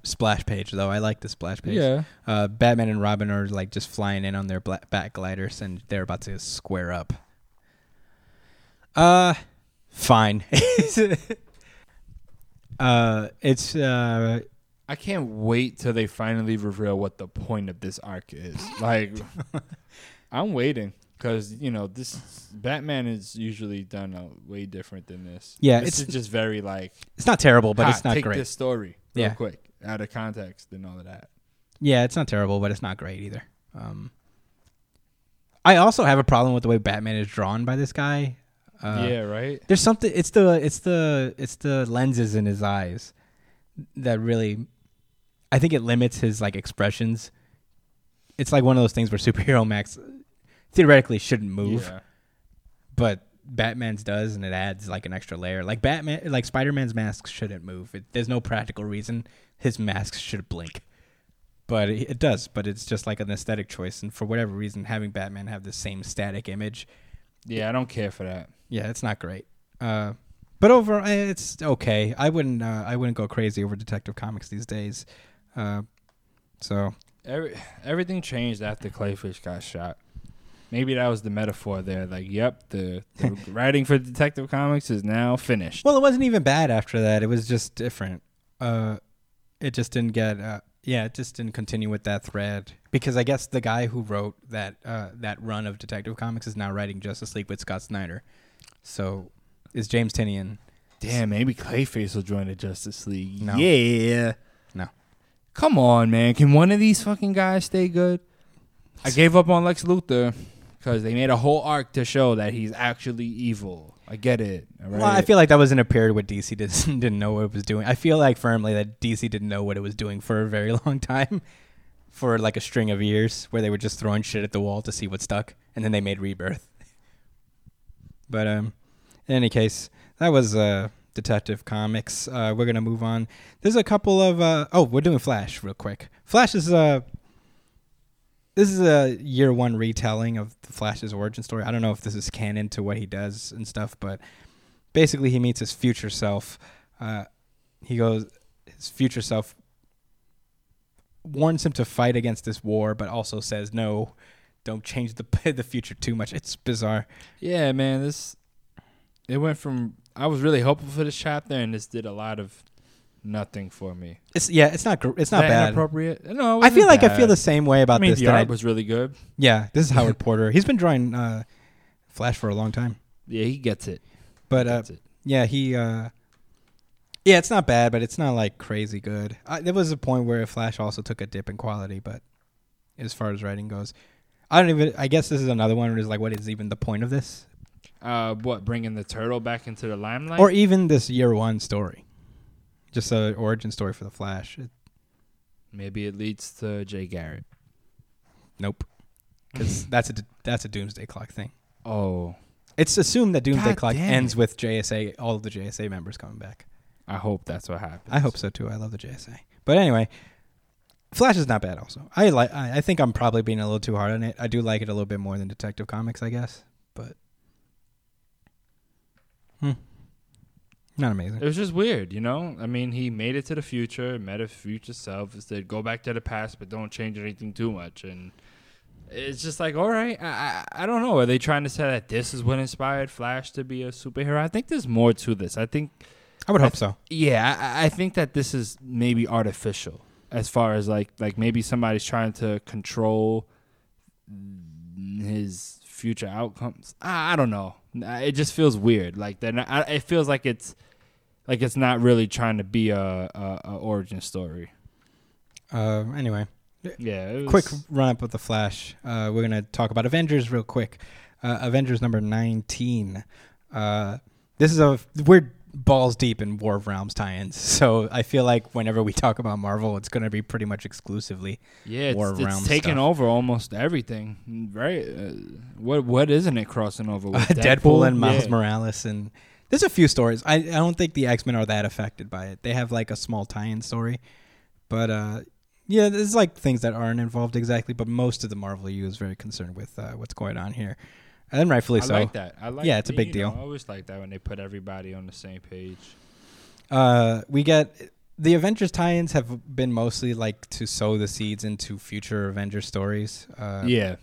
splash page, though. I like the splash page. Yeah, Uh, Batman and Robin are like just flying in on their bla- bat gliders, and they're about to square up. Uh, fine. uh, it's uh, I can't wait till they finally reveal what the point of this arc is. Like, I'm waiting because you know this Batman is usually done uh, way different than this. Yeah, this it's- is just very like. it's not terrible, but it's not take great. this story real Yeah. quick out of context and all of that. Yeah, it's not terrible, but it's not great either. Um, I also have a problem with the way Batman is drawn by this guy. Uh, yeah, right. There's something. It's the it's the it's the lenses in his eyes that really. I think it limits his like expressions. It's like one of those things where superhero Max theoretically shouldn't move, Yeah. but Batman's does, and it adds like an extra layer. Like Batman, like Spider Man's mask shouldn't move. It, there's no practical reason his mask should blink, but it, it does. But it's just like an aesthetic choice, and for whatever reason, having Batman have the same static image Yeah, I don't care for that. yeah, it's not great. Uh, but overall, eh, it's okay. I wouldn't. Uh, I wouldn't go crazy over Detective Comics these days. Uh, so Every, everything changed after Clayface got shot. Maybe that was the metaphor there. Like, yep, the, the writing for Detective Comics is now finished. well, it wasn't even bad after that. It was just different. Uh, it just didn't get. Uh, yeah, it just didn't continue with that thread because I guess the guy who wrote that uh, that run of Detective Comics is now writing Justice League with Scott Snyder. So is James Tynion. Damn, maybe Clayface will join the Justice League. No. Yeah. No. Come on, man. Can one of these fucking guys stay good? I gave up on Lex Luthor because they made a whole arc to show that he's actually evil. I get it. all Well, I feel like that was in a period where DC didn't, didn't know what it was doing. I feel like firmly that DC didn't know what it was doing for a very long time, for like a string of years where they were just throwing shit at the wall to see what stuck, and then they made Rebirth. But um, in any case, that was uh, Detective Comics. Uh, we're gonna move on. There's a couple of uh, oh, we're doing Flash real quick. Flash is uh this is a year one retelling of the Flash's origin story. I don't know if this is canon to what he does and stuff, but basically he meets his future self. Uh, he goes, his future self warns him to fight against this war, but also says no, don't change the the future too much. It's bizarre. yeah, man. This it went from I was really hopeful for this chapter, and this did a lot of nothing for me. It's yeah, it's not gr- it's not that bad. Inappropriate? No, I feel like I feel the same way about I mean, this. the art I- was really good. yeah, this is Howard Porter. He's been drawing uh, Flash for a long time, Yeah, he gets it. but He uh, gets it. Yeah, he. uh Yeah, it's not bad, but it's not like crazy good. I, there was a point where Flash also took a dip in quality, but as far as writing goes, I don't even. I guess this is another one where it's like, what is even the point of this, Uh, what bringing the turtle back into the limelight? or even this year one story, just an origin story for the Flash? It, Maybe it leads to Jay Garrick. nope, because that's a that's a Doomsday Clock thing. Oh, It's assumed that Doomsday God Clock damn ends it. with JSA, all of the JSA members coming back. I hope that's what happens. I hope so too. I love the JSA. But anyway, Flash is not bad. Also, I like. I, I think I'm probably being a little too hard on it. I do like it a little bit more than Detective Comics, I guess. But hmm, not amazing. It was just weird, you know. I mean, he made it to the future, met a future self, said, "Go back to the past, but don't change anything too much." And it's just like, all right, I, I I don't know. Are they trying to say that this is what inspired Flash to be a superhero? I think there's more to this. I think, I would hope so. yeah, I, I think that this is maybe artificial as far as like like maybe somebody's trying to control his future outcomes. I, I don't know. It just feels weird. Like that. It feels like it's like it's not really trying to be a, a, a origin story. Uh, anyway, Yeah. Was, quick run up with the Flash. Uh, we're gonna talk about Avengers real quick. Uh, Avengers number nineteen. Uh, this is a we're balls deep in War of Realms tie-ins, so I feel like whenever we talk about Marvel, it's gonna be pretty much exclusively Yeah, War it's, Realm it's taking stuff. over almost everything. Right? Uh, what what isn't it crossing over with? Deadpool, and Miles Yeah. Morales, and there's a few stories. I I don't think the X Men are that affected by it. They have like a small tie-in story, but uh, yeah, there's like things that aren't involved exactly. But most of the Marvel U is very concerned with uh, what's going on here, and rightfully I so. I like that. I like. Yeah, it's a big you know, deal. I always like that when they put everybody on the same page. Uh, we get the Avengers tie-ins have been mostly like to sow the seeds into future Avengers stories. Uh, yeah,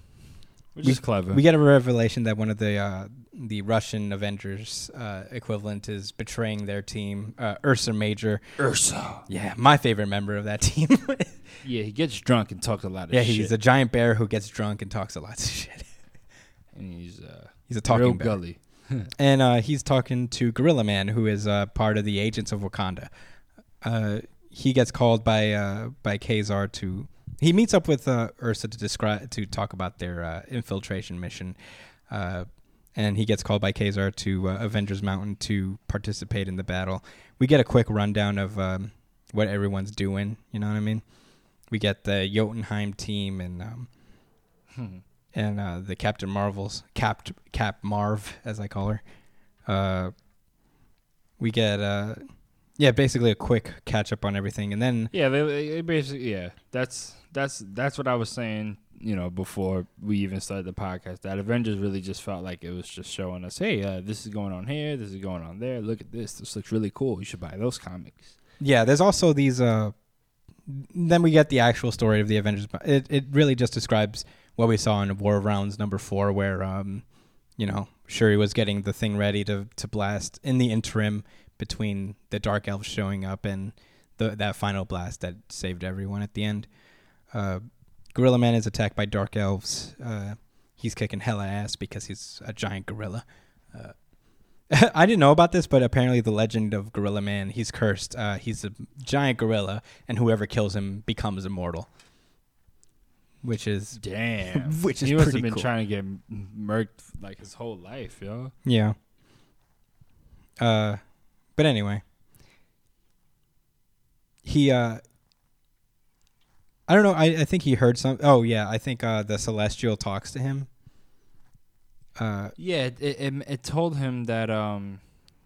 which we- is clever. We get a revelation that one of the uh, the Russian Avengers uh, equivalent is betraying their team, uh, Ursa Major. Ursa. Yeah, my favorite member of that team. Yeah, he gets drunk and talks a lot of yeah, shit. he's a giant bear who gets drunk and talks a lot of shit. and he's uh, He's a real talking bear. gully. and uh, he's talking to Gorilla Man, who is uh, part of the Agents of Wakanda. Uh, he gets called by uh, by Ka-Zar to. He meets up with uh, Ursa to describe to talk about their uh, infiltration mission, uh, and he gets called by Ka-Zar to uh, Avengers Mountain to participate in the battle. We get a quick rundown of um, what everyone's doing. You know what I mean? We get the Jotunheim team and um, and uh, the Captain Marvels, Cap Cap Marv as I call her. Uh, we get uh, yeah, basically a quick catch up on everything, and then Yeah, they, they basically yeah. That's that's that's what I was saying. You know, before we even started the podcast, that Avengers really just felt like it was just showing us, hey, uh, this is going on here, this is going on there. Look at this. This looks really cool. You should buy those comics. yeah, there's also these. Uh, then we get the actual story of the Avengers. It it really just describes what we saw in War of Realms number four, where um, you know, Shuri was getting the thing ready to to blast in the interim between the Dark Elves showing up and the that final blast that saved everyone at the end. Uh, gorilla Man is attacked by Dark Elves. Uh, he's kicking hella ass because he's a giant gorilla. Uh, I didn't know about this, but apparently the legend of Gorilla Man, he's cursed. Uh, he's a giant gorilla, and whoever kills him becomes immortal. Which is Damn. Which is he must pretty have been cool. trying to get murked like his whole life, yo. Yeah. Uh, but anyway, he uh, I don't know. I I think he heard some. Oh yeah, I think uh the celestial talks to him. Uh, Yeah, it, it it told him that um,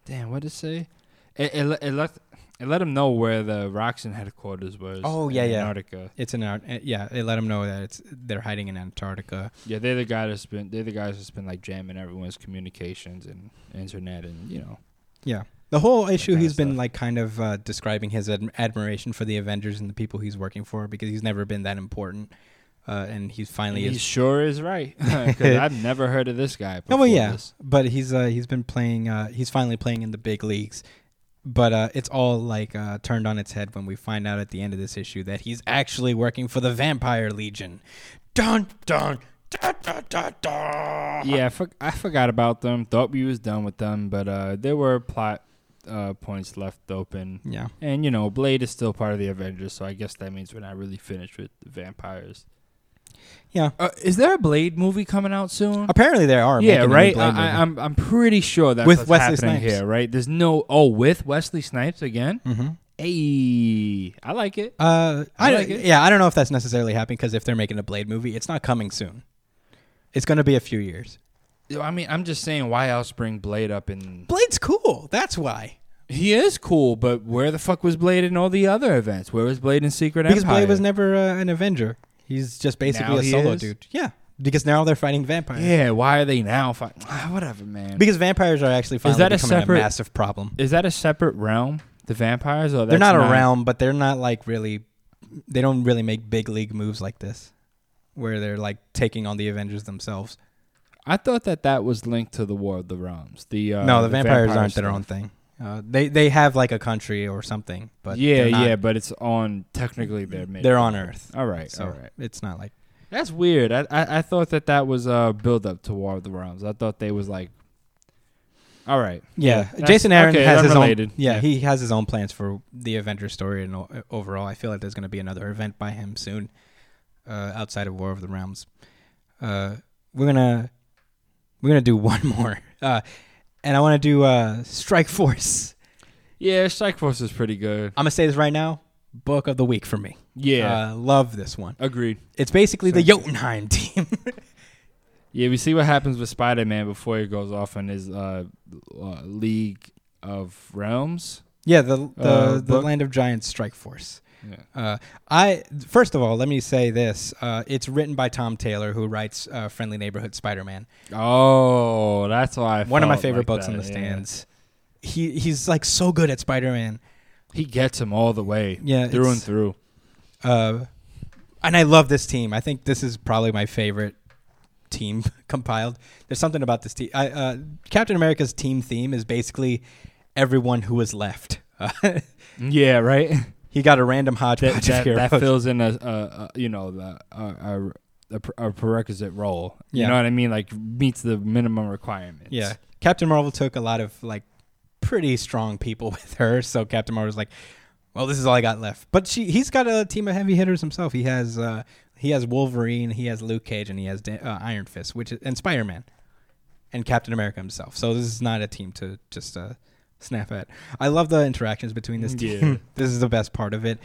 damn, what did it say? It it, it let it let him know where the Roxxon headquarters was. Oh, in yeah, yeah. Antarctica. it's an Ant- uh, yeah. It let him know that it's they're hiding in Antarctica. Yeah, they're the guy that's been they're the guys that's been like jamming everyone's communications and internet and you know. Yeah. The whole issue, he's been stuff. like kind of uh, describing his ad- admiration for the Avengers and the people he's working for because he's never been that important, uh, and he's finally he is. sure is right because I've never heard of this guy. Oh Before well, yeah, this. but he's uh, he's been playing. Uh, he's finally playing in the big leagues, but uh, it's all like uh, turned on its head when we find out at the end of this issue that he's actually working for the Vampire Legion. Dun dun. Da, da, da, da. Yeah, I, for- I forgot about them. Thought we was done with them, but uh, there were plot uh, points left open. Yeah. And you know, Blade is still part of the Avengers, so I guess that means we're not really finished with the vampires. Yeah. Uh, is there a Blade movie coming out soon? Apparently there are. yeah, making a new right. I. I, I'm I'm pretty sure that's With what's Wesley happening Snipes. here, right? There's no oh with Wesley Snipes again. Mm-hmm. Hey, I like it. Uh, I I, like it. yeah, I don't know if that's necessarily happening because if they're making a Blade movie, it's not coming soon. It's going to be a few years. I mean, I'm just saying, why else bring Blade up in? Blade's cool. That's why. He is cool, but where the fuck was Blade in all the other events? Where was Blade in Secret Because Empire? Blade was never uh, an Avenger. He's just basically Now a solo is? dude. Yeah, because now they're fighting vampires. Yeah, why are they now fighting? Ah, whatever, man. Because vampires are actually finally that a becoming a, separate- massive problem. is that a separate realm? The vampires, or they're that's not, around, but they're not like really. They don't really make big league moves like this, where they're like taking on the Avengers themselves. I thought that that was linked to the War of the Realms. The uh, no, the, vampires vampire aren't their own thing. Uh, they they have like a country or something, but yeah, yeah, but it's on technically they're made. they're on Earth. All right, So all right. it's not like That's weird. I, I I thought that that was a build up to War of the Realms. I thought they was like. All right. yeah. that's- Jason Aaron okay, has his own. Yeah, he has his own plans for the Avengers story, and o- overall, I feel like there's going to be another event by him soon, uh, outside of War of the Realms. Uh, we're gonna we're gonna do one more, uh, and I want to do uh, Strike Force. Yeah, Strike Force is pretty good. I'm gonna say this right now. Book of the week for me. Yeah, uh, love this one. agreed. It's basically the Same. Jotunheim team. Yeah, we see what happens with Spider Man before he goes off on his uh, uh, League of Realms. yeah, the the, Uh, the? Land of Giants Strike Force. Yeah. Uh, I first of all, let me say this: uh, it's written by Tom Taylor, who writes uh, Friendly Neighborhood Spider-Man, Oh, that's why. I one of my favorite like books that, in the yeah. stands. He he's like so good at Spider-Man. He gets him all the way. Yeah, through and through. Uh, and I love this team. I think this is probably my favorite team compiled. There's something about this team. I, uh, Captain America's team theme is basically everyone who was left. Yeah, right. He got a random that, hodgepodge that, of heroes. that fills in a, a, a you know the a, a, a, prerequisite role. You Yeah. know what I mean? Like meets the minimum requirements. Yeah. Captain Marvel took a lot of like pretty strong people with her, so Captain Marvel's like, well, this is all I got left. But she he's got a team of heavy hitters himself. He has uh he has Wolverine, he has Luke Cage, and he has Da- uh, Iron Fist, which is, and Spider Man. and Captain America himself. So this is not a team to just uh, snap at. I love the interactions between this Yeah. team. this is the best part of it.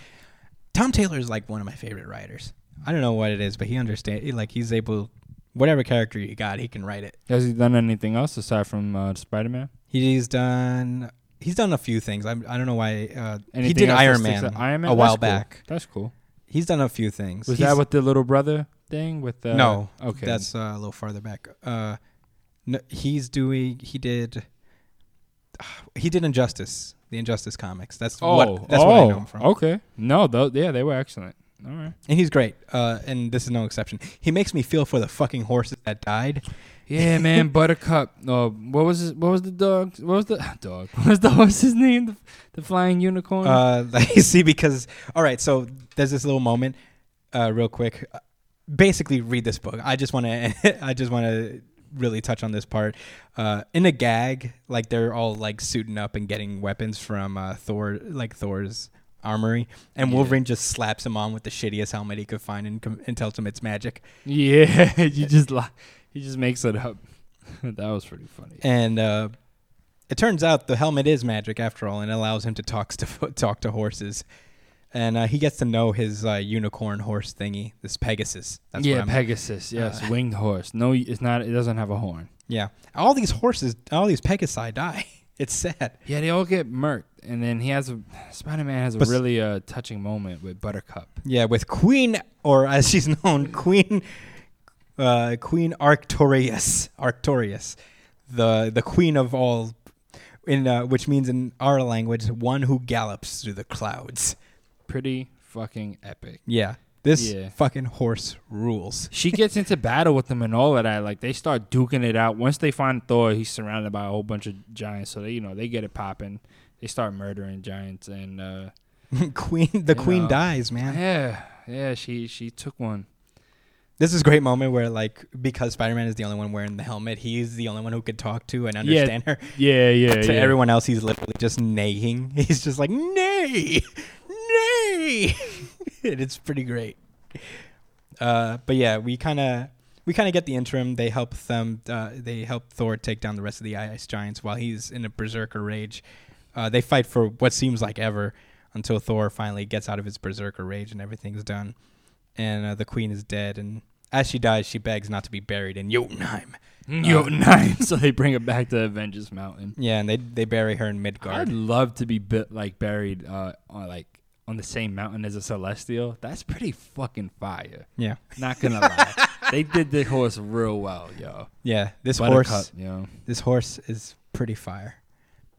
Tom Taylor is like one of my favorite writers. I don't know what it is, but he understands. Like he's able, whatever character you got, he can write it. Has he done anything else aside from uh, Spider Man? He's done. He's done a few things. I'm, I don't know why. Uh, he did Iron Man. Iron Man a while That's cool. back. That's cool. He's done a few things. Was He's- that with the little brother thing? With the No, okay, That's uh, a little farther back. Uh, no, he's doing. He did. He did Injustice, the Injustice comics. That's oh what. That's oh, what I know him from. Okay, no, tho- yeah, they were excellent. All right. And he's great. Uh, and this is no exception. He makes me feel for the fucking horses that died. Yeah, man, Buttercup. Uh, what was his, what was the dog? What was the dog? What was the horse's name? The, the flying unicorn. Uh, like, see, because all right, so there's this little moment, uh, real quick. Uh, Basically, read this book. I just want to. I just want to really touch on this part. Uh, in a gag, like they're all like suiting up and getting weapons from uh, Thor, like Thor's armory, and Yeah. Wolverine just slaps him on with the shittiest helmet he could find and, com- and tells him it's magic. yeah, you just li- he just makes it up. that was pretty funny. And uh, it turns out the helmet is magic after all, and allows him to talk to talk to horses. And uh, he gets to know his uh, unicorn horse thingy, this Pegasus. That's yeah, Pegasus. Yes, uh, winged horse. No, it's not. It doesn't have a horn. yeah. All these horses, all these Pegasi die. It's sad. Yeah, they all get murked, and then he has a Spider Man has a But really uh, touching moment with Buttercup. Yeah, with Queen, or as she's known, Queen, uh, Queen Arctorius, Arctorius, the the queen of all, in uh, which means in our language, one who gallops through the clouds. Pretty fucking epic. Yeah, this Yeah. fucking horse rules. She gets into battle with them and all of that. Like they start duking it out. Once they find Thor, he's surrounded by a whole bunch of giants. So they, you know, they get it popping. They start murdering giants, and uh, queen, the You queen know. dies, man. yeah, yeah, she she took one. This is a great moment where, like, because Spider-Man is the only one wearing the helmet, he's the only one who could talk to and Yeah, understand her. Yeah, yeah, to everyone else, he's literally just neighing. He's just like, nay, nay. and it's pretty great. Uh, but yeah, we kind of we kind of get the interim. They help them. Uh, they help Thor take down the rest of the ice giants while he's in a berserker rage. Uh, they fight for what seems like ever until Thor finally gets out of his berserker rage and everything's done. And uh, the queen is dead. And as she dies, she begs not to be buried in Jotunheim. Jotunheim. so they bring her back to Avengers Mountain. Yeah, and they they bury her in Midgard. I'd love to be bit, like buried uh, on like on the same mountain as a celestial. That's pretty fucking fire. Yeah, Not gonna lie, they did the horse real well, yo. yeah. This Buttercup, horse, yo. this horse is pretty fire.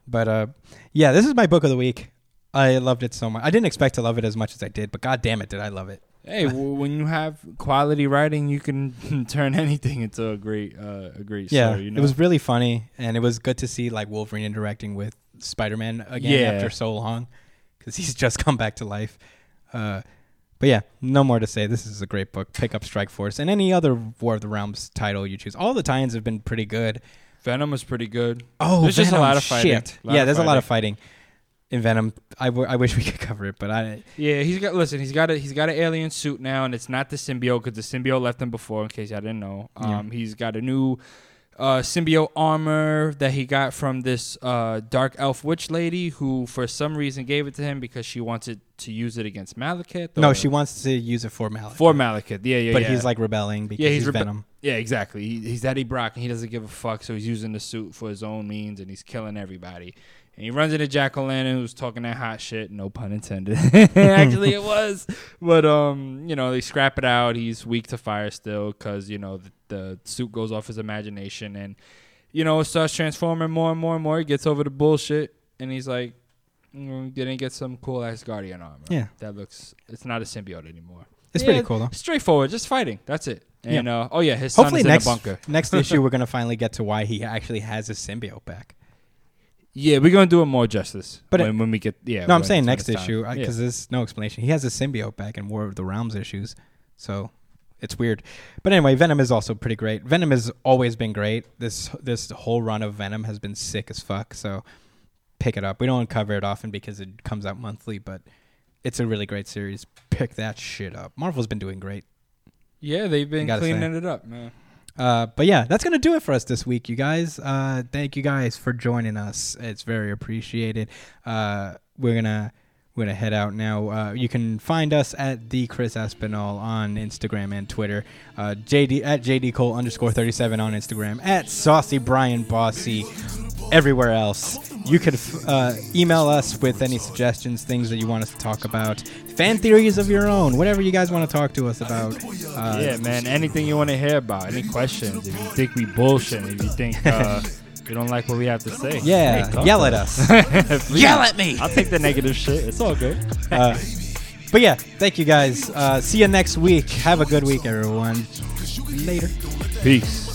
But uh, yeah, this is my book of the week. I loved it so much. I didn't expect to love it as much as I did, but god damn it, did I love it. Hey, w- when you have quality writing, you can turn anything into a great, uh, a great Yeah, story. You know? it was really funny, and it was good to see like Wolverine interacting with Spider-Man again Yeah. after so long, because he's just come back to life. Uh, but yeah, no more to say. This is a great book. Pick up Strike Force and any other War of the Realms title you choose. All the tie-ins have been pretty good. Venom was pretty good. Oh, There's just a lot of fighting. Shit. Lot yeah, there's a lot of fighting in Venom. I, w- I wish we could cover it, but I Yeah, he's got. Listen, he's got a he's got an alien suit now, and it's not the symbiote because the symbiote left him before. In case I didn't know, Yeah. um, he's got a new uh, symbiote armor that he got from this uh, dark elf witch lady, who for some reason gave it to him because she wanted to use it against Malekith. no, she wants to use it for Malekith. for Malekith. Yeah, yeah, but yeah. he's like rebelling because Yeah, he's he's, rebe- Venom. Yeah, exactly. He, he's Eddie Brock, and he doesn't give a fuck. So he's using the suit for his own means, and he's killing everybody. And he runs into Jack O' Lantern, who's talking that hot shit. No pun intended. Actually, it was. But um, you know, they scrap it out. He's weak to fire still, because you know the, the suit goes off his imagination, and you know it starts transforming more and more and more. He gets over the bullshit, and he's like, mm, "Didn't get some cool ass Guardian armor. Yeah, That looks. It's not a symbiote anymore." it's Yeah, pretty cool though. Straightforward, just fighting. That's it. Yeah. And uh, oh yeah, his son Hopefully is next in the bunker. next issue we're gonna finally get to why he actually has his symbiote back. Yeah, we're gonna do it more justice. But when, when we get yeah. no, I'm saying next it's time. issue Yeah. because there's no explanation. He has his symbiote back in War of the Realms issues, so it's weird. But anyway, Venom is also pretty great. Venom has always been great. This this whole run of Venom has been sick as fuck. So pick it up. We don't cover it often because it comes out monthly, but it's a really great series. Pick that shit up. Marvel's been doing great. yeah, they've been cleaning it up, man. Uh, but yeah, that's gonna do it for us this week, you guys. Uh, thank you guys for joining us. It's very appreciated. Uh, we're gonna we're gonna head out now. Uh, you can find us at the Chris Espinal on Instagram and Twitter. Uh, JD at JD Cole underscore thirty seven on Instagram. At Saucy Brian Bossy everywhere else. You could uh, email us with any suggestions, things that you want us to talk about, fan theories of your own, whatever you guys want to talk to us about. Uh, yeah, man. Anything you want to hear about? Any questions? If you think we bullshit, if you think uh, you don't like what we have to say, Yeah, hey, yell at us. us. Yell at me. I'll take the negative shit. It's all good. Uh, but yeah, thank you guys. Uh, see you next week. Have a good week, everyone. Later. Peace.